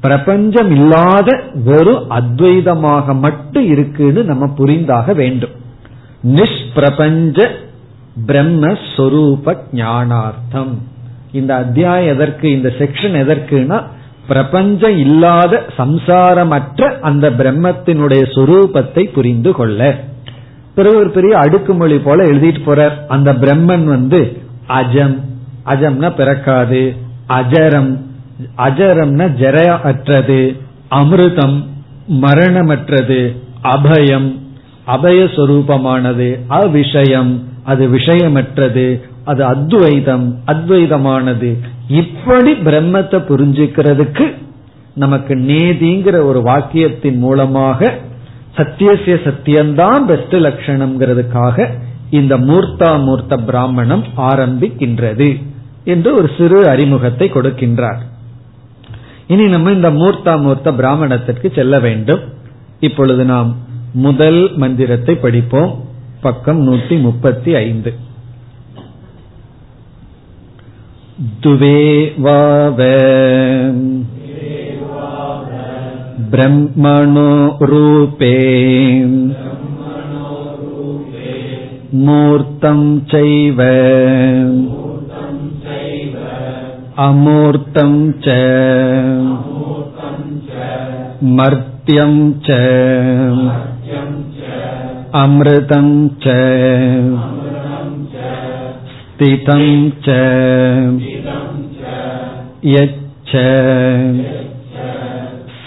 பிரபஞ்சம் இல்லாத வெறும் அத்வைதமாக மட்டும் இருக்குன்னு நம்ம புரிந்தாக வேண்டும். நிஷ்பிரபஞ்ச பிரம்மஸ்வரூப ஞானார்த்தம். இந்த அத்தியாயம் எதற்கு இந்த செக்ஷன் எதற்குனா பிரபஞ்சம் இல்லாத சம்சாரமற்ற அந்த பிரம்மத்தினுடைய சொரூபத்தை புரிந்து கொள்ள. பிறகு ஒரு பெரிய அடுக்குமொழி போல எழுதிட்டு போறார். அந்த பிரம்மன் வந்து அஜம். அஜம்னா பிறக்காது. அஜரம். அஜரம்னா ஜெரையா அற்றது. அமிர்தம் மரணமற்றது. அபயம். அபயஸ்வரூபமானது. அவிஷயம். அது விஷயமற்றது. அது அத்வைதம். அத்வைதமானது. இப்படி பிரம்மத்தை புரிஞ்சுக்கிறதுக்கு நமக்கு நேதிங்கிற ஒரு வாக்கியத்தின் மூலமாக சத்தியசிய சத்தியம்தான் பெஸ்ட் லட்சணம்ங்கிறதுக்காக இந்த மூர்த்தா மூர்த்த பிராமணம் ஆரம்பிக்கின்றது என்று ஒரு சிறு அறிமுகத்தை கொடுக்கின்றார். இனி நம்ம இந்த மூர்த்தா மூர்த்த பிராமணத்திற்கு செல்ல வேண்டும். இப்பொழுது நாம் முதல் மந்திரத்தை படிப்போம். பக்கம் நூத்தி முப்பத்தி ஐந்து. துவே வாவ ब्रह्मणो रूपे मूर्तं चैव अमूर्तं च मर्त्यं च अमृतं च स्थितं च यच्च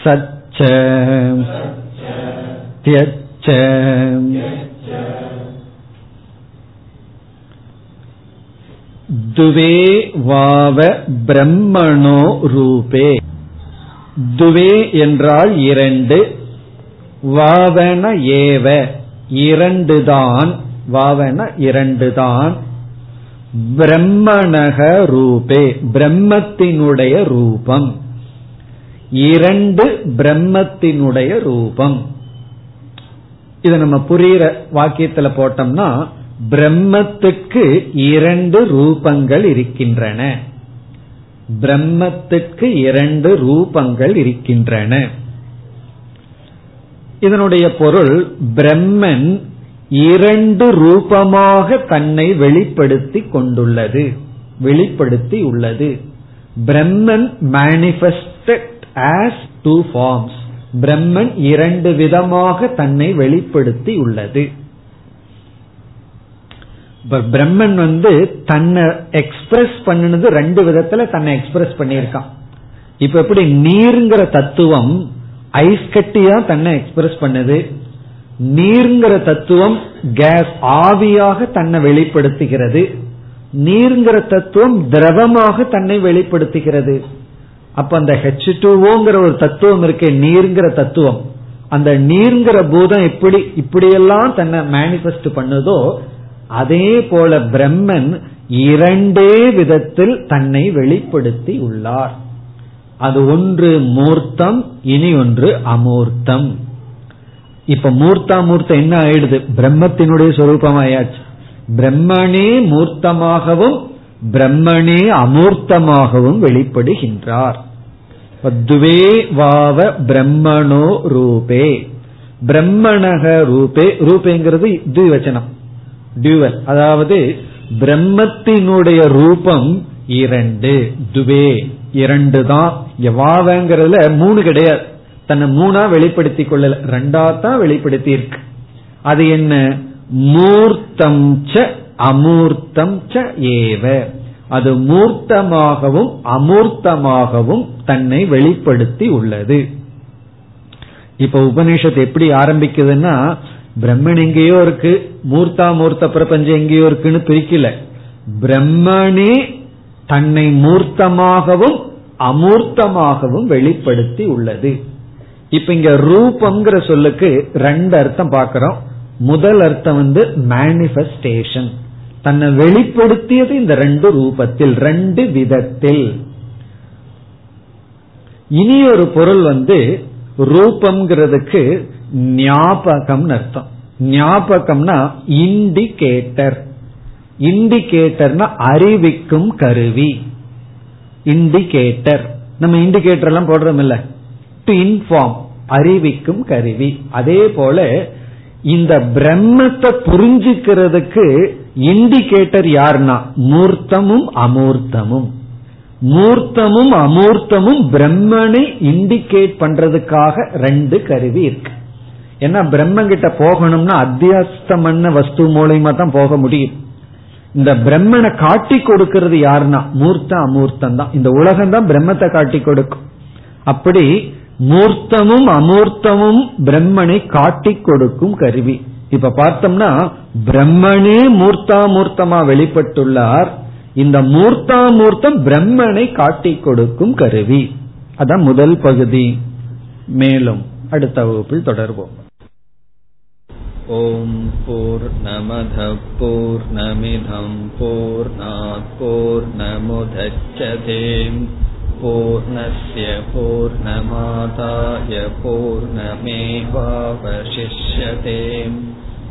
सत् त्यच्च துவே வாவ பிரம்மணோ ரூபே. துவே என்றால் இரண்டு. வாவன ஏவ இரண்டுதான். வாவன இரண்டுதான். பிரம்மணக ரூபே. பிரம்மத்தினுடைய ரூபம். இரண்டு பிரம்மத்தினுடைய ரூபம். இதை நம்ம புரியிற வாக்கியத்துல போட்டோம்னா பிரம்மத்துக்கு இரண்டு ரூபங்கள் இருக்கின்றன. பிரம்மத்துக்கு இரண்டு ரூபங்கள் இருக்கின்றன. இதனுடைய பொருள் பிரம்மன் இரண்டு ரூபமாக தன்னை வெளிப்படுத்தி கொண்டுள்ளது. வெளிப்படுத்தி உள்ளது. Brahman manifest as two forms Brahman இரண்டு விதமாக தன்னை வெளிப்படுத்தி உள்ளது. பிரம்மன் வந்து தன்னை எக்ஸ்பிரஸ் பண்ணினது ரெண்டு விதத்துல தன்னை எக்ஸ்பிரஸ் பண்ணியிருக்கான். இப்ப எப்படி நீர்ங்கிற தத்துவம் ஐஸ் கட்டியா தன்னை எக்ஸ்பிரஸ் பண்ணுது? நீர்ங்கிற தத்துவம் கேஸ் ஆவியாக தன்னை வெளிப்படுத்துகிறது. நீர்ங்கிற தத்துவம் திரவமாக தன்னை வெளிப்படுத்துகிறது. அப்ப அந்த ஹெச் டூஓங்கிற ஒரு தத்துவம் இருக்கே நீர்ங்கிற தத்துவம். அந்த நீர்ங்கிற பூதம் எப்படி இப்படியெல்லாம் தன்னை மேனிபெஸ்ட் பண்ணுதோ அதே போல பிரம்மன் இரண்டே விதத்தில் தன்னை வெளிப்படுத்தி உள்ளார். அது ஒன்று மூர்த்தம் இனி ஒன்று அமூர்த்தம். இப்ப மூர்த்தா மூர்த்தம் என்ன ஆயிடுது? பிரம்மத்தினுடைய சொரூபமாயாச்சு. பிரம்மனே மூர்த்தமாகவும் பிரம்மனே அமூர்த்தமாகவும் வெளிப்படுகின்றார். துவே வாவ பிரம்மணோ ரூபே. பிரம்மணக ரூபே ரூபேங்கிறது வச்சனம் டியூவல் அதாவது பிரம்மத்தினுடைய ரூபம் இரண்டு. துவே. இரண்டு தான் வாவங்கிறதுல மூணு கிடையாது. தன்னை மூணா வெளிப்படுத்திக் கொள்ளல. ரெண்டா தான் வெளிப்படுத்தி இருக்கு அது என்ன? மூர்த்தம் ச அமூர்த்தம் ச ஏவ. அது மூர்த்தமாகவும் அமூர்த்தமாகவும் தன்னை வெளிப்படுத்தி உள்ளது. இப்ப உபநிஷத்து எப்படி ஆரம்பிக்குதுன்னா பிரம்மன் எங்கேயோ இருக்கு மூர்த்தா மூர்த்த பிரபஞ்சம் எங்கேயோ இருக்குன்னு பிரிக்கல. பிரம்மனே தன்னை மூர்த்தமாகவும் அமூர்த்தமாகவும் வெளிப்படுத்தி உள்ளது. இப்ப இங்க ரூபம்ங்கிற சொல்லுக்கு ரெண்டு அர்த்தம் பார்க்கிறோம். முதல் அர்த்தம் வந்து மேனிபெஸ்டேஷன் தன்னை வெளிப்படுத்தியது இந்த ரெண்டு ரூபத்தில் ரெண்டு விதத்தில். இனி ஒரு பொருள் வந்து ரூபம்ங்கிறதுக்கு ஞாபகம் அர்த்தம். ஞாபகம்னா இண்டிகேட்டர் இண்டிகேட்டர்னா அறிவிக்கும் கருவி. இண்டிகேட்டர் நம்ம இண்டிகேட்டர் எல்லாம் போடுறோம் இல்ல டு இன்ஃபார்ம் அறிவிக்கும் கருவி. அதே போல இந்த பிரம்மத்தை புரிஞ்சுக்கிறதுக்கு இண்டிகேட்டர் யாருன்னா மூர்த்தமும் அமூர்த்தமும். மூர்த்தமும் அமூர்த்தமும் பிரம்மனை இண்டிகேட் பண்றதுக்காக ரெண்டு கருவி இருக்கு. ஏன்னா பிரம்மன் கிட்ட போகணும்னா அத்தியாஸ்தமன்ன வஸ்து மூலயமா தான் போக முடியும். இந்த பிரம்மனை காட்டி கொடுக்கிறது யாருன்னா மூர்த்த அமூர்த்தம் தான். இந்த உலகம் தான் பிரம்மத்தை காட்டி கொடுக்கும். அப்படி மூர்த்தமும் அமூர்த்தமும் பிரம்மனை காட்டி கொடுக்கும் கருவி. இப்ப பார்த்தோம்னா பிரம்மனே மூர்த்தாமூர்த்தமா வெளிப்பட்டுள்ளார். இந்த மூர்த்தாமூர்த்தம் பிரம்மனை காட்டி கொடுக்கும் கருவி. அதான் முதல் பகுதி. மேலும் அடுத்த வகுப்பில் தொடர்வோம். ஓம் போர் நமத போர் நமிதம் போர்